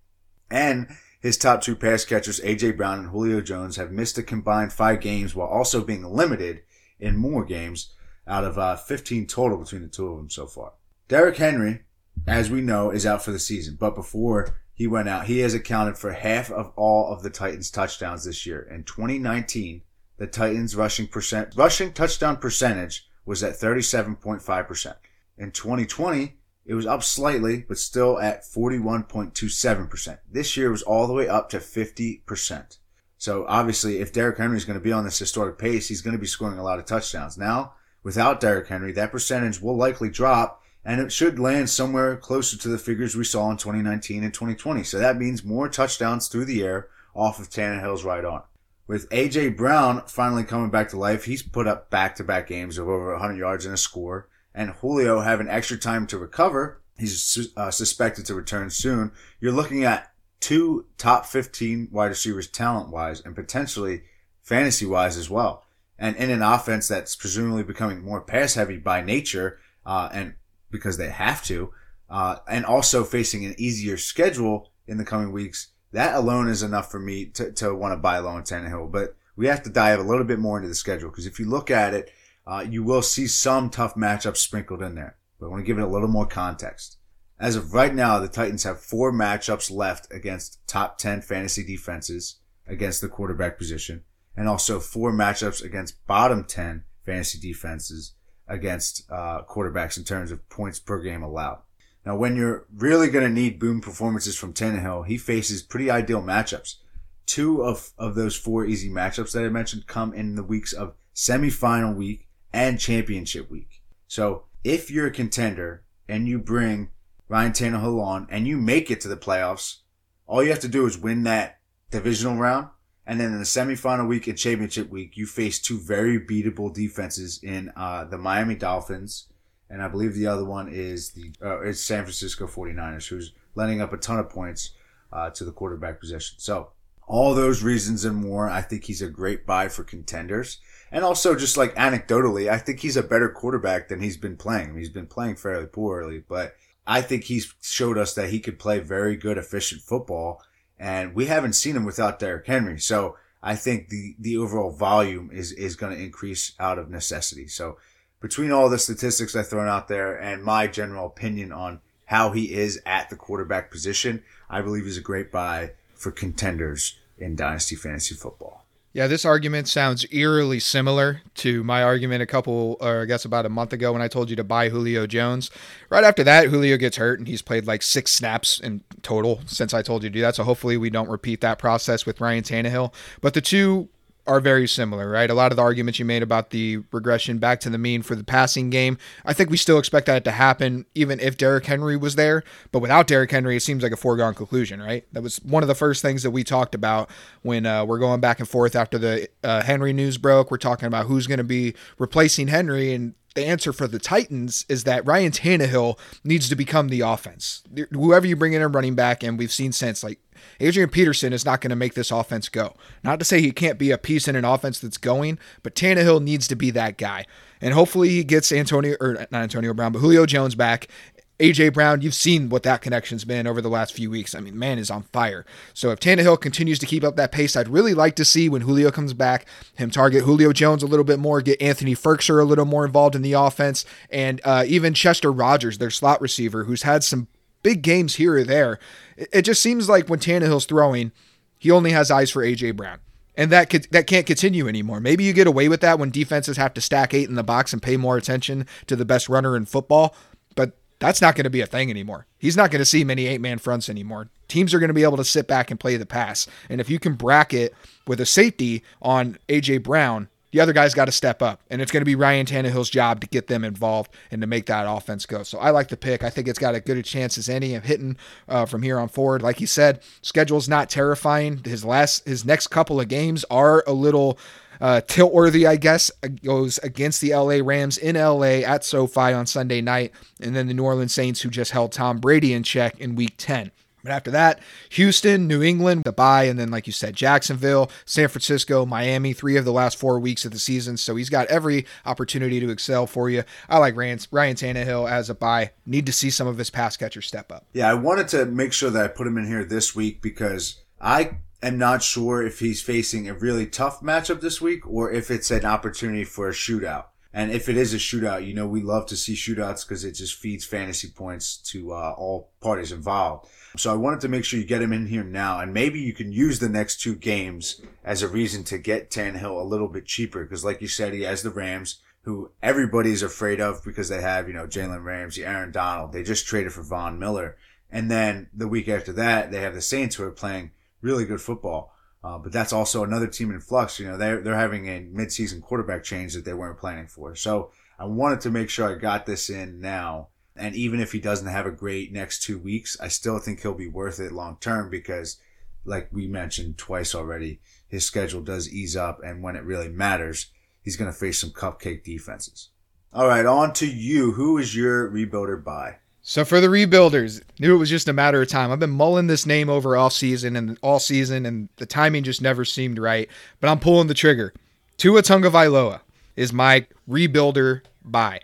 And his top two pass catchers, AJ Brown and Julio Jones, have missed a combined five games while also being limited in more games out of uh, 15 total between the two of them so far. Derrick Henry, as we know, is out for the season, but before he went out, he has accounted for half of all of the Titans' touchdowns this year. In 2019, the Titans' rushing percent rushing touchdown percentage was at 37.5%. In 2020, it was up slightly, but still at 41.27%. This year was all the way up to 50%. So obviously, if Derrick Henry is going to be on this historic pace, he's going to be scoring a lot of touchdowns. Now, without Derrick Henry, that percentage will likely drop and it should land somewhere closer to the figures we saw in 2019 and 2020. So that means more touchdowns through the air off of Tannehill's right arm. With AJ Brown finally coming back to life, he's put up back-to-back games of over 100 yards and a score. And Julio have an extra time to recover, he's uh, suspected to return soon. You're looking at two top 15 wide receivers talent-wise and potentially fantasy-wise as well. And in an offense that's presumably becoming more pass-heavy by nature, uh, and because they have to, uh, and also facing an easier schedule in the coming weeks, that alone is enough for me to, to want to buy low on Tannehill. But we have to dive a little bit more into the schedule because if you look at it, uh, you will see some tough matchups sprinkled in there. But I want to give it a little more context. As of right now, the Titans have four matchups left against top 10 fantasy defenses against the quarterback position, and also four matchups against bottom 10 fantasy defenses against uh, quarterbacks in terms of points per game allowed. Now, when you're really going to need boom performances from Tannehill, he faces pretty ideal matchups. Two of, of those four easy matchups that I mentioned come in the weeks of semifinal week and championship week. So if you're a contender and you bring Ryan Tannehill on and you make it to the playoffs, all you have to do is win that divisional round. And then in the semifinal week and championship week, you face two very beatable defenses in uh, the Miami Dolphins. And I believe the other one is the uh, is San Francisco 49ers, who's letting up a ton of points uh, to the quarterback position. So all those reasons and more, I think he's a great buy for contenders. And also, just like anecdotally, I think he's a better quarterback than he's been playing. He's been playing fairly poorly, but I think he's showed us that he could play very good, efficient football. And we haven't seen him without Derrick Henry. So I think the, the overall volume is, is going to increase out of necessity. So between all the statistics I've thrown out there and my general opinion on how he is at the quarterback position, I believe he's a great buy for contenders in Dynasty Fantasy Football. Yeah, this argument sounds eerily similar to my argument a couple, or I guess about a month ago when I told you to buy Julio Jones. Right after that, Julio gets hurt and he's played like six snaps in total since I told you to do that. So hopefully we don't repeat that process with Ryan Tannehill. But the two are very similar, right? A lot of the arguments you made about the regression back to the mean for the passing game, I think we still expect that to happen even if Derrick Henry was there. But without Derrick Henry, it seems like a foregone conclusion, right? That was one of the first things that we talked about when uh, we're going back and forth after the uh, Henry news broke. We're talking about who's going to be replacing Henry, and the answer for the Titans is that Ryan Tannehill needs to become the offense. Whoever you bring in a running back, and we've seen since like Adrian Peterson is not going to make this offense go. Not to say he can't be a piece in an offense that's going, but Tannehill needs to be that guy. And hopefully he gets Antonio or not Antonio Brown, but Julio Jones back. AJ Brown, you've seen what that connection's been over the last few weeks. I mean, man is on fire. So if Tannehill continues to keep up that pace, I'd really like to see when Julio comes back, him target Julio Jones a little bit more, get Anthony Firkser a little more involved in the offense, and uh, even Chester Rogers, their slot receiver, who's had some big games here or there. It just seems like when Tannehill's throwing, he only has eyes for AJ Brown. And that could, that can't continue anymore. Maybe you get away with that when defenses have to stack eight in the box and pay more attention to the best runner in football, but that's not going to be a thing anymore. He's not going to see many eight man fronts anymore. Teams are going to be able to sit back and play the pass. And if you can bracket with a safety on AJ Brown, the other guy's got to step up, and it's going to be Ryan Tannehill's job to get them involved and to make that offense go. So I like the pick. I think it's got as good a chance as any of hitting uh, from here on forward. Like he said, schedule's not terrifying. His last, his next couple of games are a little uh, tilt worthy, I guess, goes against the LA Rams in LA at SoFi on Sunday night, and then the New Orleans Saints, who just held Tom Brady in check in Week 10. But after that, Houston, New England, the buy, and then, like you said, Jacksonville, San Francisco, Miami, three of the last four weeks of the season. So he's got every opportunity to excel for you. I like Ryan, Ryan Tannehill as a bye. Need to see some of his pass catchers step up. Yeah, I wanted to make sure that I put him in here this week because I am not sure if he's facing a really tough matchup this week or if it's an opportunity for a shootout. And if it is a shootout, you know, we love to see shootouts because it just feeds fantasy points to uh, all parties involved. So I wanted to make sure you get him in here now, and maybe you can use the next two games as a reason to get Tannehill a little bit cheaper because, like you said, he has the Rams, who everybody's afraid of because they have you know Jalen Ramsey, Aaron Donald. They just traded for Von Miller, and then the week after that, they have the Saints who are playing really good football. Uh, but that's also another team in flux. You know, they're they're having a midseason quarterback change that they weren't planning for. So I wanted to make sure I got this in now and even if he doesn't have a great next two weeks, I still think he'll be worth it long term because, like we mentioned twice already, his schedule does ease up. And when it really matters, he's going to face some cupcake defenses. All right, on to you. Who is your rebuilder buy? So for the rebuilders, knew it was just a matter of time. I've been mulling this name over all season and all season, and the timing just never seemed right. But I'm pulling the trigger. Tua Tagovailoa is my rebuilder buy.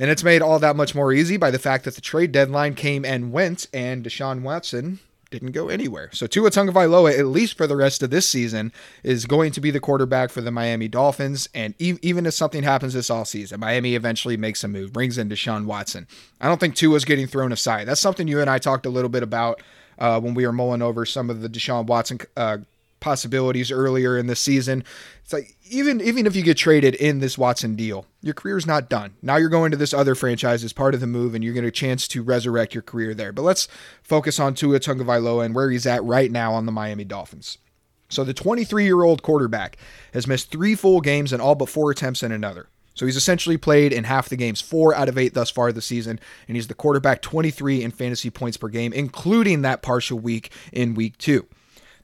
And it's made all that much more easy by the fact that the trade deadline came and went, and Deshaun Watson didn't go anywhere. So Tua Tagovailoa, at least for the rest of this season, is going to be the quarterback for the Miami Dolphins. And e- even if something happens this all season, Miami eventually makes a move, brings in Deshaun Watson. I don't think Tua's getting thrown aside. That's something you and I talked a little bit about uh, when we were mulling over some of the Deshaun Watson uh, possibilities earlier in the season. It's like even even if you get traded in this Watson deal, your career's not done. Now you're going to this other franchise as part of the move, and you're getting a chance to resurrect your career there. But let's focus on Tua Tagovailoa and where he's at right now on the Miami Dolphins. So the 23 year old quarterback has missed three full games and all but four attempts in another. So he's essentially played in half the games, four out of eight thus far this season, and he's the quarterback 23 in fantasy points per game, including that partial week in week two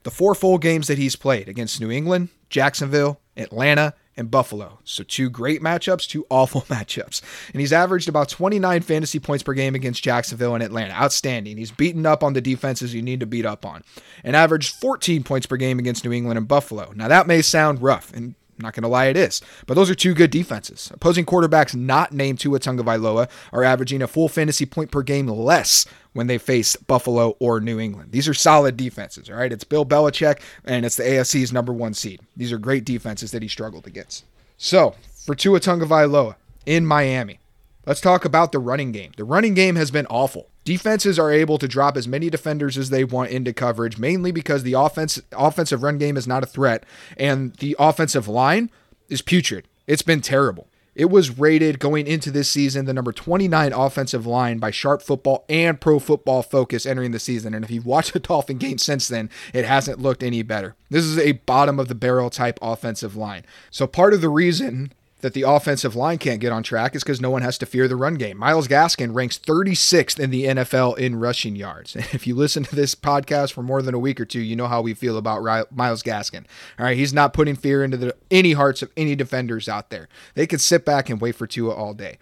the four full games that he's played against New England, Jacksonville, Atlanta, and Buffalo. So two great matchups, two (laughs) awful matchups. And he's averaged about 29 fantasy points per game against Jacksonville and Atlanta. Outstanding. He's beaten up on the defenses you need to beat up on. And averaged 14 points per game against New England and Buffalo. Now that may sound rough, and I'm not going to lie, it is. But those are two good defenses. Opposing quarterbacks not named Tua Tagovailoa are averaging a full fantasy point per game less when they face Buffalo or New England. These are solid defenses, all right? It's Bill Belichick, and it's the AFC's number one seed. These are great defenses that he struggled against. So, for Tua Tagovailoa in Miami, Let's talk about the running game. The running game has been awful. Defenses are able to drop as many defenders as they want into coverage, mainly because the offense offensive run game is not a threat, and the offensive line is putrid. It's been terrible. It was rated going into this season the number 29 offensive line by Sharp Football and Pro Football Focus entering the season. And if you've watched the Dolphin game since then, it hasn't looked any better. This is a bottom of the barrel type offensive line. So part of the reason that the offensive line can't get on track is because no one has to fear the run game. Myles Gaskin ranks 36th in the NFL in rushing yards. And (laughs) if you listen to this podcast for more than a week or two, you know how we feel about Myles Gaskin. All right, he's not putting fear into the, any hearts of any defenders out there. They could sit back and wait for Tua all day.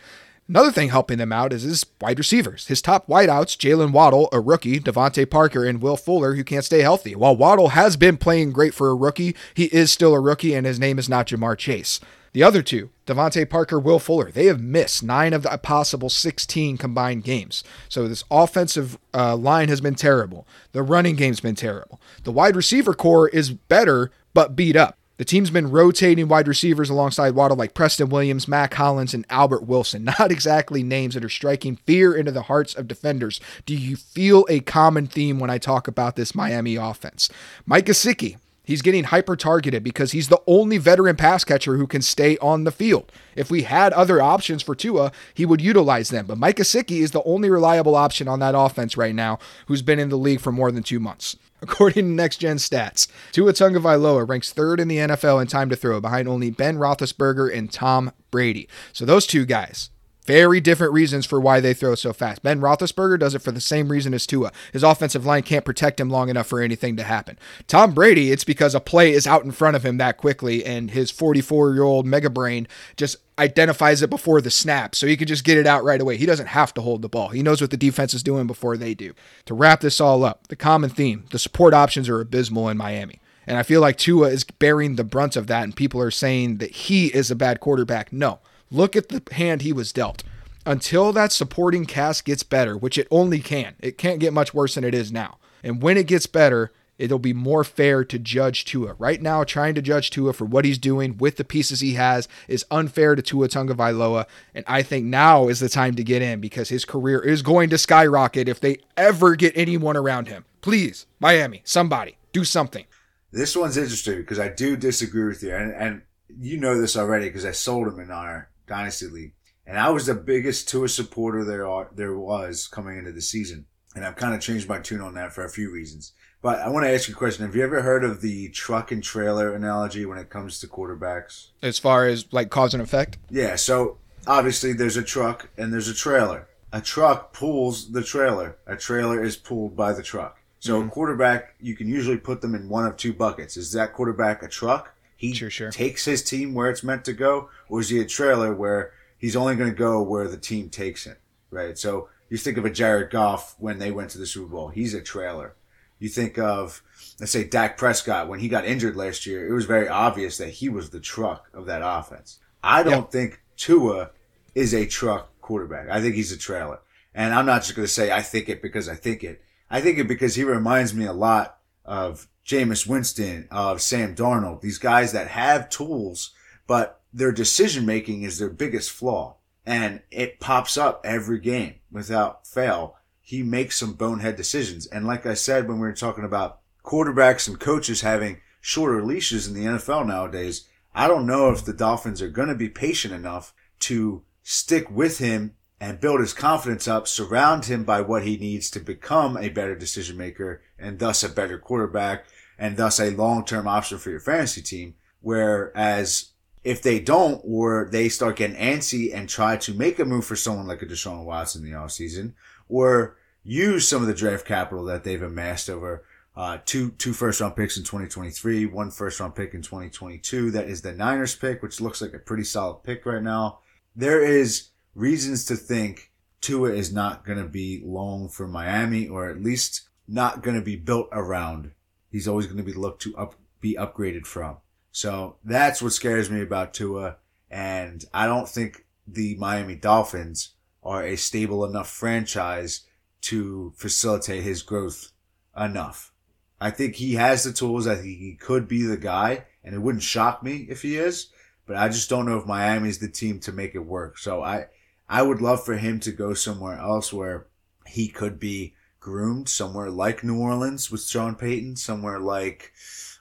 Another thing helping them out is his wide receivers. His top wideouts, Jaylen Waddle, a rookie, DeVante Parker, and Will Fuller, who can't stay healthy. While Waddle has been playing great for a rookie, he is still a rookie, and his name is not Ja'Marr Chase. The other two, DeVante Parker, Will Fuller, they have missed nine of the possible 16 combined games. So this offensive uh, line has been terrible. The running game's been terrible. The wide receiver core is better, but beat up. The team's been rotating wide receivers alongside Waddle like Preston Williams, Mack Hollins, and Albert Wilson. (laughs) Not exactly names that are striking fear into the hearts of defenders. Do you feel a common theme when I talk about this Miami offense? Mike Gesicki, He's getting hyper targeted because he's the only veteran pass catcher who can stay on the field. If we had other options for Tua, he would utilize them. But Mike Gesicki is the only reliable option on that offense right now who's been in the league for more than two months. (laughs) According to Next Gen Stats, Tua Tagovailoa ranks third in the NFL in time to throw, behind only Ben Roethlisberger and Tom Brady. So those two guys, very different reasons for why they throw so fast. Ben Roethlisberger does it for the same reason as Tua. His offensive line can't protect him long enough for anything to happen. Tom Brady, it's because a play is out in front of him that quickly, and his 44 year old mega brain just identifies it before the snap, so he can just get it out right away. He doesn't have to hold the ball. He knows what the defense is doing before they do. To wrap this all up, the common theme the support options are abysmal in Miami. And I feel like Tua is bearing the brunt of that, and people are saying that he is a bad quarterback. No. Look at the hand he was dealt. Until that supporting cast gets better, which it only can, it can't get much worse than it is now. And when it gets better, it'll be more fair to judge Tua. Right now, trying to judge Tua for what he's doing with the pieces he has is unfair to Tua Tagovailoa, and I think now is the time to get in because his career is going to skyrocket if they ever get anyone around him. Please, Miami, somebody, do something. This one's interesting because I do disagree with you, and, and you know this already because I sold him in our dynasty league, and I was the biggest Tua supporter there are, there was coming into the season, and I've kind of changed my tune on that for a few reasons. But I want to ask you a question: Have you ever heard of the truck and trailer analogy when it comes to quarterbacks? As far as like cause and effect? Yeah. So obviously, there's a truck and there's a trailer. A truck pulls the trailer. A trailer is pulled by the truck. So Mm-hmm. a quarterback, you can usually put them in one of two buckets. Is that quarterback a truck? He Sure, sure. takes his team where it's meant to go, or is he a trailer where he's only going to go where the team takes him? Right. So you think of a Jared Goff when they went to the Super Bowl. He's a trailer. You think of, let's say, Dak Prescott when he got injured last year. It was very obvious that he was the truck of that offense. I don't think Tua is a truck quarterback. I think he's a trailer. And I'm not just going to say I think it because I think it. I think it because he reminds me a lot of Jameis Winston, of Sam Darnold, these guys that have tools, but their decision making is their biggest flaw. And it pops up every game without fail. He makes some bonehead decisions. And like I said, when we were talking about quarterbacks and coaches having shorter leashes in the NFL nowadays, I don't know if the Dolphins are going to be patient enough to stick with him and build his confidence up, surround him by what he needs to become a better decision maker and thus a better quarterback and thus a long-term option for your fantasy team. Whereas if they don't, or they start getting antsy and try to make a move for someone like a Deshaun Watson in the offseason, or use some of the draft capital that they've amassed over uh, two two first round picks in 2023, one first round pick in 2022. That is the Niners pick, which looks like a pretty solid pick right now. There is reasons to think Tua is not going to be long for Miami, or at least not going to be built around. He's always going to be looked to up be upgraded from. So that's what scares me about Tua, and I don't think the Miami Dolphins are a stable enough franchise to facilitate his growth enough. I think he has the tools. I think he could be the guy, and it wouldn't shock me if he is. But I just don't know if Miami's the team to make it work. So I, I would love for him to go somewhere else where he could be groomed, somewhere like New Orleans with Sean Payton, somewhere like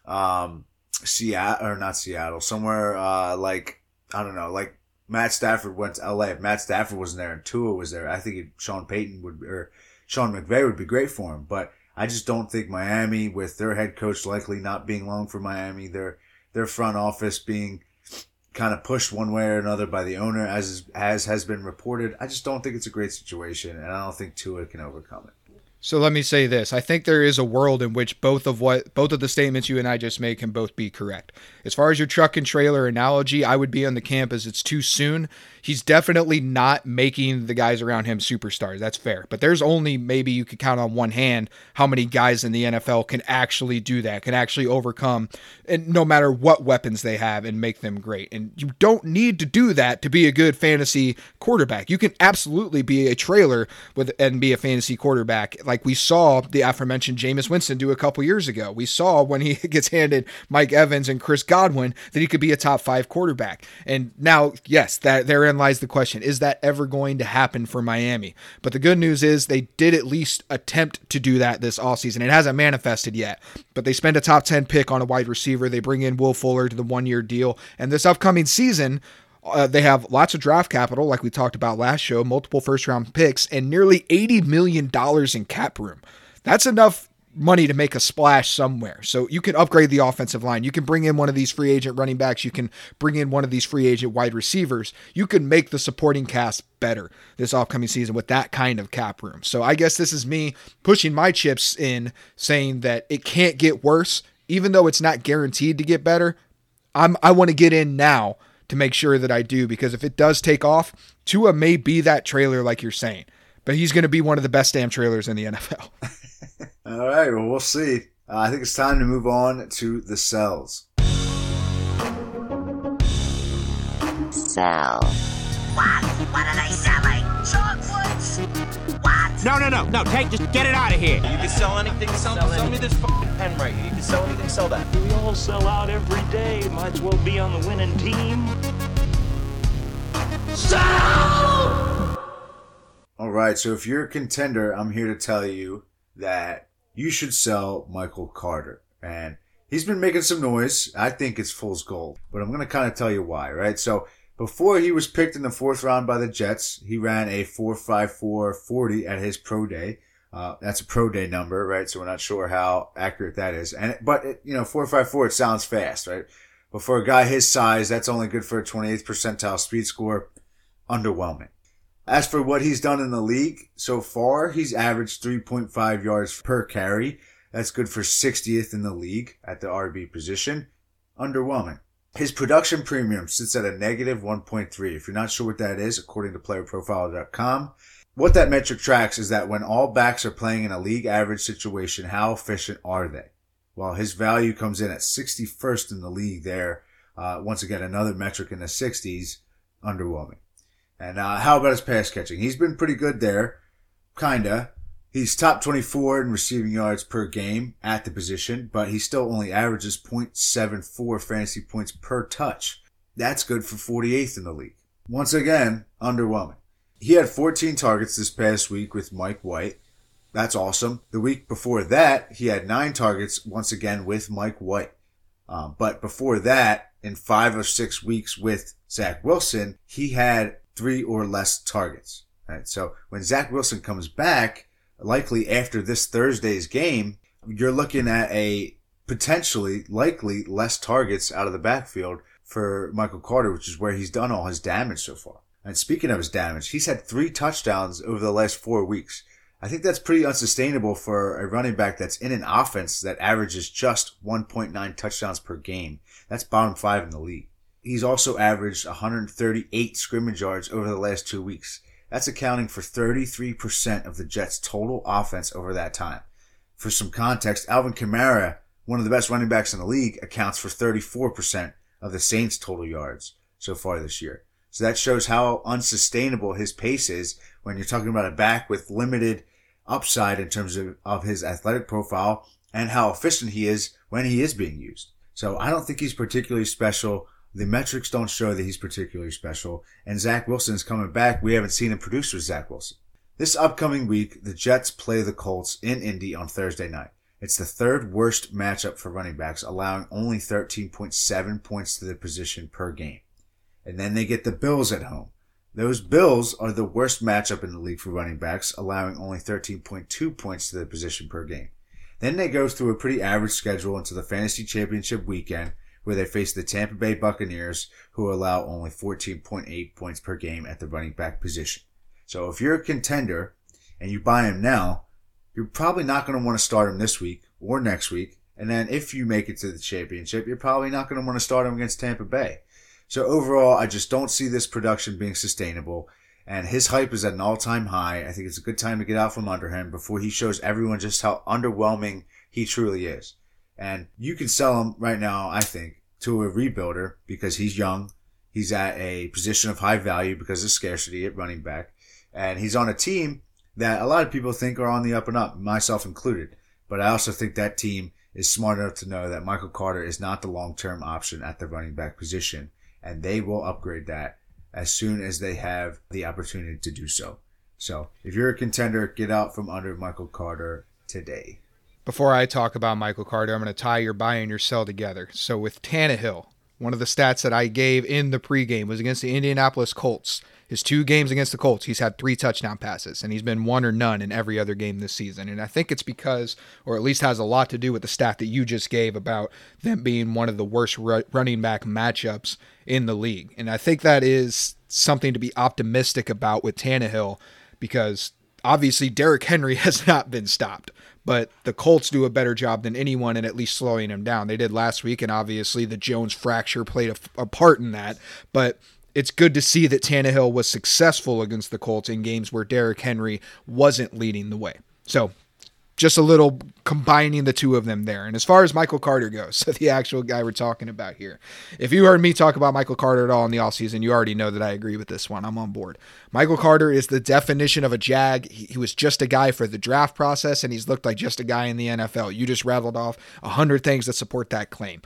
um, Seattle or not Seattle, somewhere uh, like I don't know, like Matt Stafford went to LA. If Matt Stafford wasn't there and Tua was there, I think Sean Payton would or Sean McVay would be great for him. But I just don't think Miami, with their head coach likely not being long for Miami, their their front office being kind of pushed one way or another by the owner, as as has been reported. I just don't think it's a great situation, and I don't think Tua can overcome it. So let me say this. I think there is a world in which both of what both of the statements you and I just made can both be correct. As far as your truck and trailer analogy, I would be on the camp as it's too soon. He's definitely not making the guys around him superstars. That's fair. But there's only maybe you could count on one hand how many guys in the NFL can actually do that, can actually overcome and no matter what weapons they have and make them great. And you don't need to do that to be a good fantasy quarterback. You can absolutely be a trailer with and be a fantasy quarterback. Like we saw the aforementioned Jameis Winston do a couple years ago. We saw when he (laughs) gets handed Mike Evans and Chris Godwin that he could be a top five quarterback. And now, yes, that therein lies the question: Is that ever going to happen for Miami? But the good news is they did at least attempt to do that this offseason. It hasn't manifested yet, but they spend a top ten pick on a wide receiver. They bring in Will Fuller to the one year deal, and this upcoming season. Uh, they have lots of draft capital, like we talked about last show, multiple first round picks, and nearly $80 million in cap room. That's enough money to make a splash somewhere. So you can upgrade the offensive line. You can bring in one of these free agent running backs. You can bring in one of these free agent wide receivers. You can make the supporting cast better this upcoming season with that kind of cap room. So I guess this is me pushing my chips in saying that it can't get worse, even though it's not guaranteed to get better. I'm I want to get in now to make sure that I do because if it does take off, Tua may be that trailer like you're saying, but he's going to be one of the best damn trailers in the NFL. (laughs) All right, well, we'll see. Uh, I think it's time to move on to the sells. Cell. What? What are they selling? Chocolates? What? No, no, no, no. Take, just get it out of here. You can sell anything. Sell, sell, me this fucking pen right here. You can sell anything. Sell that. We all sell out every day. Might as well be on the winning team. Sell! All right, so if you're a contender, I'm here to tell you that you should sell Michael Carter. And he's been making some noise. I think it's fool's gold, but I'm going to kind of tell you why, right? So before he was picked in the fourth round by the Jets, he ran a 4.54 40 at his pro day. Uh, that's a pro day number, right? So we're not sure how accurate that is. And, but it, you know, 4.54, it sounds fast, right? But for a guy his size, that's only good for a 28th percentile speed score. Underwhelming. As for what he's done in the league so far, he's averaged 3.5 yards per carry. That's good for 60th in the league at the RB position. Underwhelming. His production premium sits at a negative 1.3. If you're not sure what that is, according to playerprofiler.com, what that metric tracks is that when all backs are playing in a league average situation, how efficient are they? Well, his value comes in at 61st in the league there. Uh, once again, another metric in the 60s. Underwhelming. And uh, how about his pass catching? He's been pretty good there, kinda. He's top 24 in receiving yards per game at the position, but he still only averages 0.74 fantasy points per touch. That's good for 48th in the league. Once again, underwhelming. He had 14 targets this past week with Mike White. That's awesome. The week before that, he had nine targets once again with Mike White. Um, but before that, in five or six weeks with Zach Wilson, he had three or less targets. Right. So when Zach Wilson comes back, likely after this Thursday's game, you're looking at a potentially likely less targets out of the backfield for Michael Carter, which is where he's done all his damage so far. And speaking of his damage, he's had three touchdowns over the last four weeks. I think that's pretty unsustainable for a running back that's in an offense that averages just 1.9 touchdowns per game. That's bottom five in the league. He's also averaged 138 scrimmage yards over the last two weeks. That's accounting for 33% of the Jets' total offense over that time. For some context, Alvin Kamara, one of the best running backs in the league, accounts for 34% of the Saints' total yards so far this year. So that shows how unsustainable his pace is when you're talking about a back with limited upside in terms of, of his athletic profile and how efficient he is when he is being used. So I don't think he's particularly special The metrics don't show that he's particularly special, and Zach Wilson is coming back. We haven't seen him produce with Zach Wilson. This upcoming week, the Jets play the Colts in Indy on Thursday night. It's the third worst matchup for running backs, allowing only 13.7 points to the position per game. And then they get the Bills at home. Those Bills are the worst matchup in the league for running backs, allowing only 13.2 points to the position per game. Then they go through a pretty average schedule into the fantasy championship weekend where they face the Tampa Bay Buccaneers, who allow only 14.8 points per game at the running back position. So if you're a contender and you buy him now, you're probably not going to want to start him this week or next week. And then if you make it to the championship, you're probably not going to want to start him against Tampa Bay. So overall, I just don't see this production being sustainable. And his hype is at an all time high. I think it's a good time to get out from under him before he shows everyone just how underwhelming he truly is. And you can sell him right now, I think, to a rebuilder because he's young. He's at a position of high value because of scarcity at running back. And he's on a team that a lot of people think are on the up and up, myself included. But I also think that team is smart enough to know that Michael Carter is not the long term option at the running back position. And they will upgrade that as soon as they have the opportunity to do so. So if you're a contender, get out from under Michael Carter today. Before I talk about Michael Carter, I'm going to tie your buy and your sell together. So with Tannehill, one of the stats that I gave in the pregame was against the Indianapolis Colts. His two games against the Colts, he's had three touchdown passes, and he's been one or none in every other game this season. And I think it's because, or at least has a lot to do with the stat that you just gave about them being one of the worst running back matchups in the league. And I think that is something to be optimistic about with Tannehill because obviously Derrick Henry (laughs) has not been stopped but the Colts do a better job than anyone in at least slowing him down. They did last week, and obviously the Jones fracture played a, a, part in that. But it's good to see that Tannehill was successful against the Colts in games where Derrick Henry wasn't leading the way. So just a little combining the two of them there. And as far as Michael Carter goes, (laughs) so the actual guy we're talking about here, if you heard me talk about Michael Carter at all in the offseason, you already know that I agree with this one. I'm on board. Michael Carter is the definition of a Jag. He, he was just a guy for the draft process, and he's looked like just a guy in the NFL. You just rattled off a hundred things that support that claim.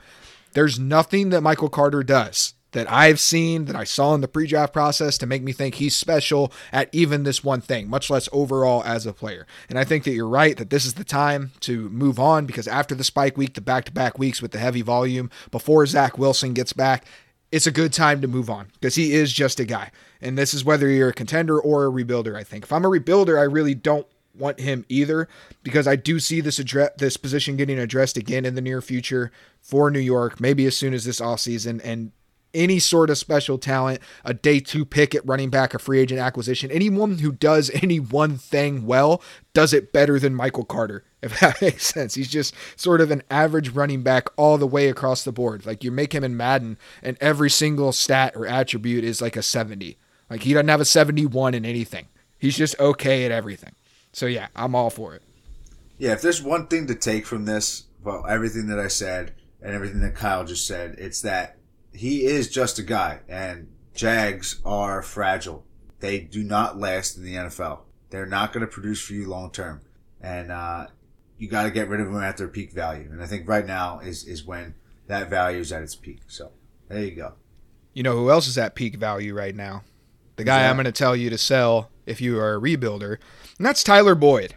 There's nothing that Michael Carter does that I've seen, that I saw in the pre draft process to make me think he's special at even this one thing, much less overall as a player. And I think that you're right that this is the time to move on because after the spike week, the back to back weeks with the heavy volume, before Zach Wilson gets back, it's a good time to move on because he is just a guy. And this is whether you're a contender or a rebuilder, I think. If I'm a rebuilder, I really don't want him either because I do see this address this position getting addressed again in the near future for New York, maybe as soon as this offseason. And any sort of special talent, a day two pick at running back, a free agent acquisition, anyone who does (laughs) any one thing well does it better than Michael Carter, (laughs) if that makes sense. He's just sort of an average running back all the way across the board. Like you make him in Madden, and every single stat or attribute is like a 70. Like he doesn't have a 71 in anything. He's just okay at everything. So yeah, I'm all for it. Yeah, if there's one thing to take from this, well, everything that I said and everything that Kyle just said, it's that he is just a guy, and Jags are fragile. They do not last in the NFL. They're not going to produce for you long term, and uh, you got to get rid of them at their peak value. And I think right now is is when that value is at its peak. So there you go. You know who else is at peak value right now? The guy I'm going to tell you to sell if you are a rebuilder, and that's Tyler Boyd.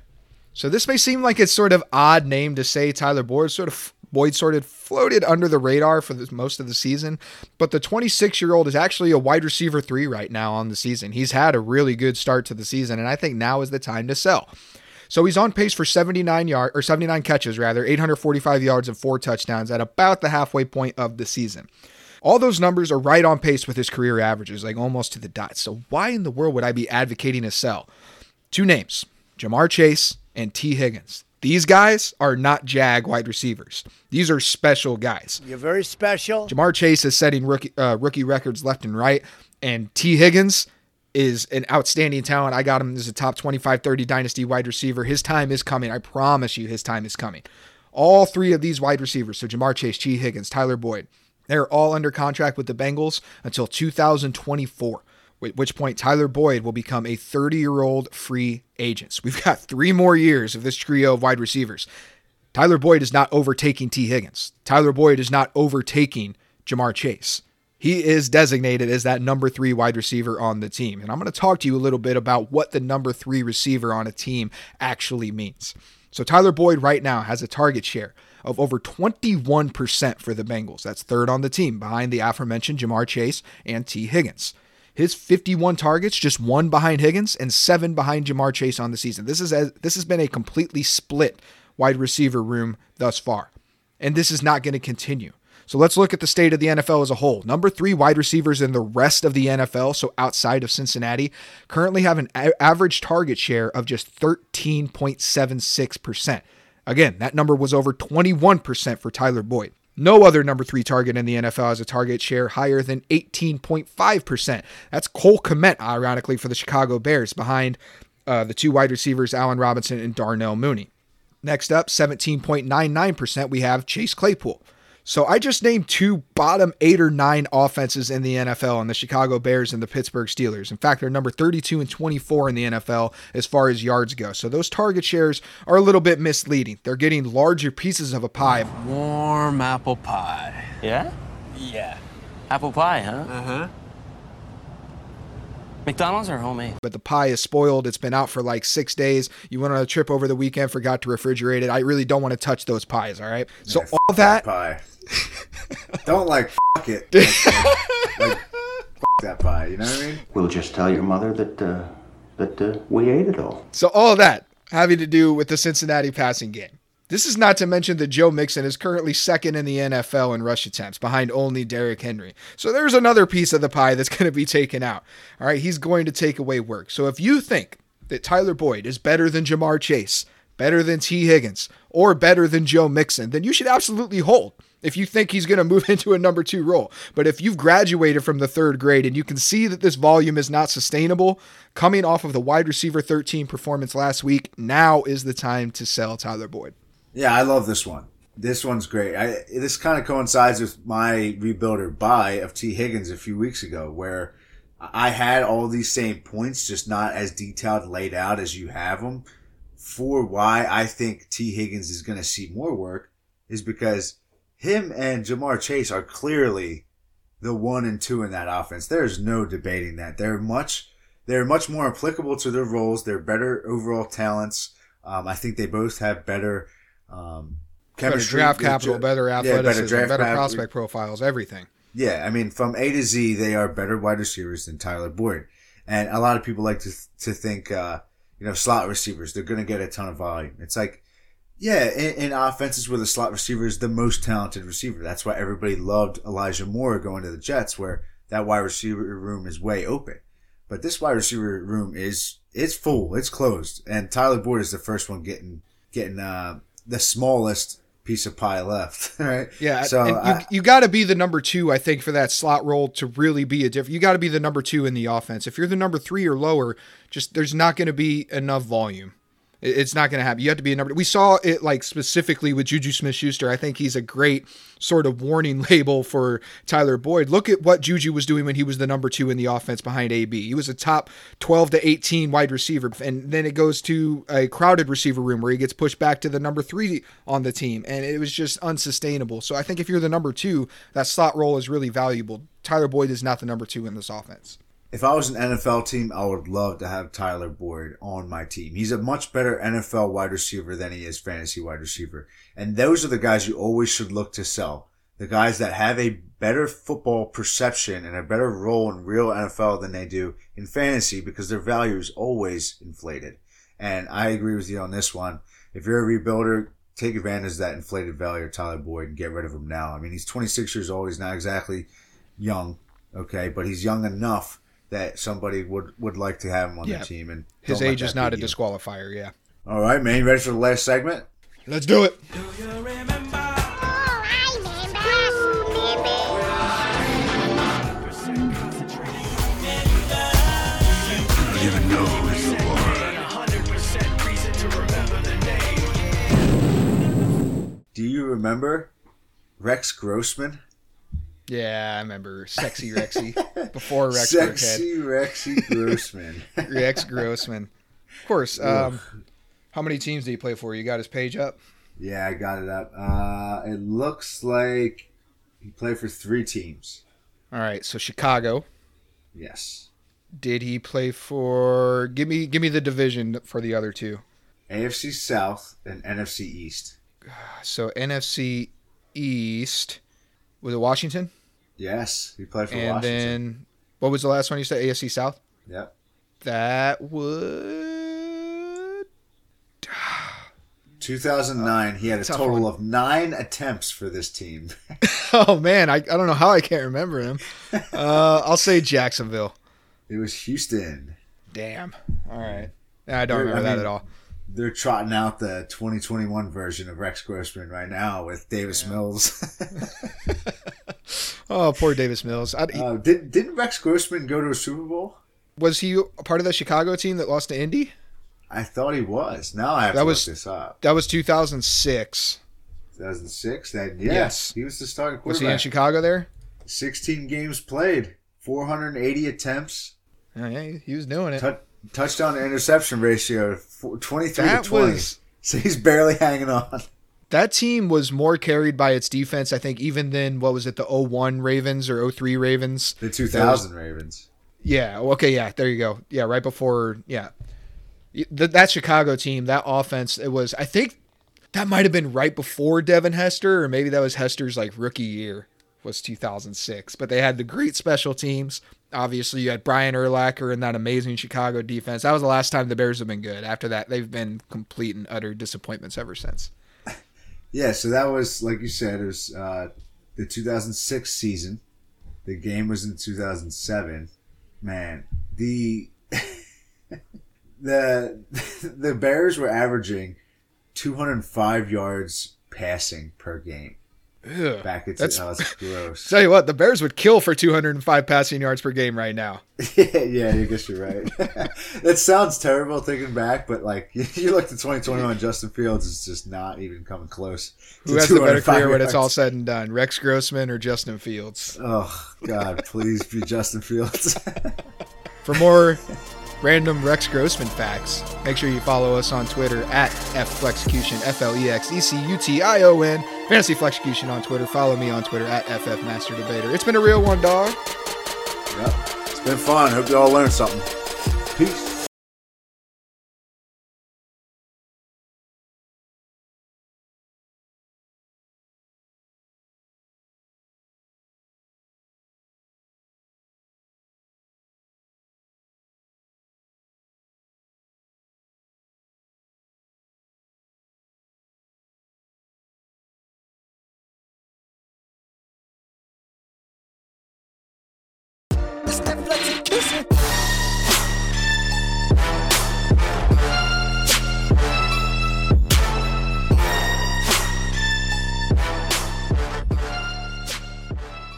So this may seem like it's sort of odd name to say Tyler Boyd, sort of Boyd sort of floated under the radar for most of the season, but the 26 year old is actually a wide receiver three right now on the season. He's had a really good start to the season, and I think now is the time to sell. So he's on pace for 79 yard or 79 catches rather, 845 yards and four touchdowns at about the halfway point of the season. All those numbers are right on pace with his career averages, like almost to the dot. So why in the world would I be advocating a sell? Two names, Ja'Marr Chase and Tee Higgins. These guys are not Jag wide receivers. These are special guys. You're very special. Ja'Marr Chase is setting rookie uh, rookie records left and right, and Tee Higgins is an outstanding talent. I got him as a top 25 30 dynasty wide receiver. His time is coming. I promise you, his time is coming. All three of these wide receivers, so Ja'Marr Chase, Tee Higgins, Tyler Boyd, they're all under contract with the Bengals until 2024 at which point Tyler Boyd will become a 30 year old free agent. We've got three more years of this trio of wide receivers. Tyler Boyd is not overtaking Tee Higgins. Tyler Boyd is not overtaking Ja'Marr Chase. he is designated as that number three wide receiver on the team. And I'm going to talk to you a little bit about what the number three receiver on a team actually means. So Tyler Boyd right now has a target share of over 21% for the Bengals. That's third on the team behind the aforementioned Ja'Marr Chase and Tee Higgins. His 51 targets, just one behind Higgins and seven behind Ja'Marr Chase on the season. This is this has been a completely split wide receiver room thus far, and this is not going to continue. So let's look at the state of the NFL as a whole. Number three wide receivers in the rest of the NFL, so outside of Cincinnati, currently have an average target share of just 13.76%. Again, that number was over 21% for Tyler Boyd. No other number three target in the NFL has a target share higher than 18.5%. That's Cole Kmet, ironically, for the Chicago Bears, behind uh, the two wide receivers, Allen Robinson and Darnell Mooney. Next up, 17.99%, we have Chase Claypool. So I just named two bottom eight or nine offenses in the NFL and the Chicago Bears and the Pittsburgh Steelers. In fact, they're number 32 and 24 in the NFL as far as yards go. So those target shares are a little bit misleading. They're getting larger pieces of a pie. Warm apple pie. Yeah? Yeah. Apple pie, huh? Uh huh. McDonald's are homemade? But the pie is spoiled. It's been out for like six days. You went on a trip over the weekend, forgot to refrigerate it. I really don't want to touch those pies, all right? So Yeah, all f- that pie. (laughs) Don't like fuck it. (laughs) Like, like, fuck that pie. You know what I mean? We'll just tell your mother that uh, that uh, we ate it all. So all that having to do with the Cincinnati passing game. This is not to mention that Joe Mixon is currently second in the NFL in rush attempts behind only Derrick Henry. So there's another piece of the pie that's (laughs) going to be taken out. All right, he's going to take away work. So if you think that Tyler Boyd is better than Ja'Marr Chase, better than Tee Higgins, or better than Joe Mixon, then you should absolutely hold if you think he's going to move (laughs) into a number two role. But if you've graduated from the third grade and you can see that this volume is not sustainable, coming off of the wide receiver 13 performance last week, now is the time to sell Tyler Boyd. Yeah, I love this one. This one's great. I, this kind of coincides with my rebuilder buy of Tee Higgins a few weeks ago, where I had all these same points, just not as detailed laid out as you have them. For why I think Tee Higgins is going to see more work is because him and Ja'Marr Chase are clearly the one and two in that offense. There's no debating that. They're much they're much more applicable to their roles. They're better overall talents. Um, I think they both have better um, Better draft with capital, Jo- better Yeah, athleticism, better, draft cap- prospect profiles, everything. Yeah, I mean, from A to Z, they are better wide receivers than Tyler Boyd. And a lot of people like to to think, uh, you know, slot receivers, they're going to get a ton of volume. It's like, yeah, in, in offenses where the slot receiver is the most talented receiver. That's why everybody loved Elijah Moore going to the Jets, where that wide receiver room is way open. But this wide receiver room is it's full, it's closed, and Tyler Boyd is the first one getting getting uh, the smallest piece of pie left. (laughs) Right? Yeah, So and you, you got to be the number two, I think, for that slot role to really be a different. You got to be the number two in the offense. If you're the number three or lower, just there's not going to be enough volume. It- It's not going to happen. You have to be a number. We saw it like specifically with Juju Smith-Schuster. I think he's a great sort of warning (laughs) label for Tyler Boyd. Look at what Juju was doing when he was the number two in the offense behind AB. He was a top 12 to 18 wide receiver, and then it goes to a crowded receiver room where he gets pushed back to the number three on the team, and it was just unsustainable. So I think if you're the number two, that slot role is really valuable. Tyler Boyd is not the number two in this offense. If I was an NFL team, I would love to have Tyler Boyd on my team. He's a much better NFL wide receiver than he is fantasy wide receiver. And those are the guys you always should look to sell. The guys that have a better football perception and a better role in real NFL than they do in fantasy because their value is always inflated. And I agree with you on this one. If you're a rebuilder, take advantage of that inflated value of Tyler Boyd and get rid of him now. I mean, he's 26 years old. He's not exactly young, okay, but he's young enough that somebody would would like to have him on Yeah. their team. And His age is not a you. disqualifier. Yeah. All right, man. You ready for the last segment? Let's do it. Do you remember Rex Grossman? Yeah, I remember Sexy Rexy (laughs) before Rex. Sexy Rexy Grossman. (laughs) Rex Grossman. Of course. Um, how many teams did he play for? You got his page up? yeah, I got it up. Uh, it looks like he played for three teams. All right, so Chicago. Yes. Did he play for? Give me, give me the division for the other two. AFC South and NFC East. So NFC East was it Washington? Yes, he played for and Washington. then what was the last one you said? AFC South. Yep. That would (sighs) 2009, he had a total one. of nine attempts for this team. (laughs) (laughs) Oh man, I, I don't know how I can't remember him. Uh, I'll say Jacksonville. it was Houston. Damn. All right. I don't remember I that at all. They're trotting out the 2021 version of Rex Grossman right now with Davis Mills. (laughs) Oh, poor Davis Mills. I, uh, did, didn't Rex Grossman go to a Super Bowl? was he a part of the Chicago team that lost to Indy? I thought he was. Now I have That to was- look this up. That was 2006. 2006. That yes, Yes. he was the starting quarterback. Was he in. Chicago there? 16 games played, 480 attempts, Oh, yeah, he- was doing it. tou- touchdown to interception ratio 23 That to 20. was (laughs) so he's barely hanging on. that team was more carried by its defense, I think, even than what was it, the 01 Ravens or 03 Ravens? The 2000 Ravens. Yeah. Okay. Yeah. There you go. Yeah. Right before. Yeah. That Chicago team, that offense, it was. I think that might have been right before Devin Hester, or maybe that was Hester's like rookie year. Was 2006, but they had the great special teams. Obviously, you had Brian Urlacher and that amazing Chicago defense. That was the last time the Bears have been good. After that, they've been complete and utter disappointments ever since. (laughs) Yeah, so that was like you said, it was uh, the 2006 season. The game was in 2007. Man, the (laughs) the (laughs) the Bears were averaging 205 yards passing per game. Back into that's oh, that's gross. tell you what, the Bears would kill for 205 passing yards per game right now. (laughs) yeah, I guess you're right. (laughs) that sounds terrible thinking back, but like (laughs) you look at 2021, Justin Fields is just not even coming close. Who to has the better 205 career when it's all said and done? Rex Grossman or Justin Fields? Oh God, please be Justin Fields. For more random Rex Grossman facts, make sure you follow us on Twitter at FFlexecution, F L E X E C U T I O N. Fantasy Flexecution on Twitter. Follow me on Twitter at FF Master Debater. It's been a real one, dog. Yep. It's been fun. Hope you all learned something. Peace.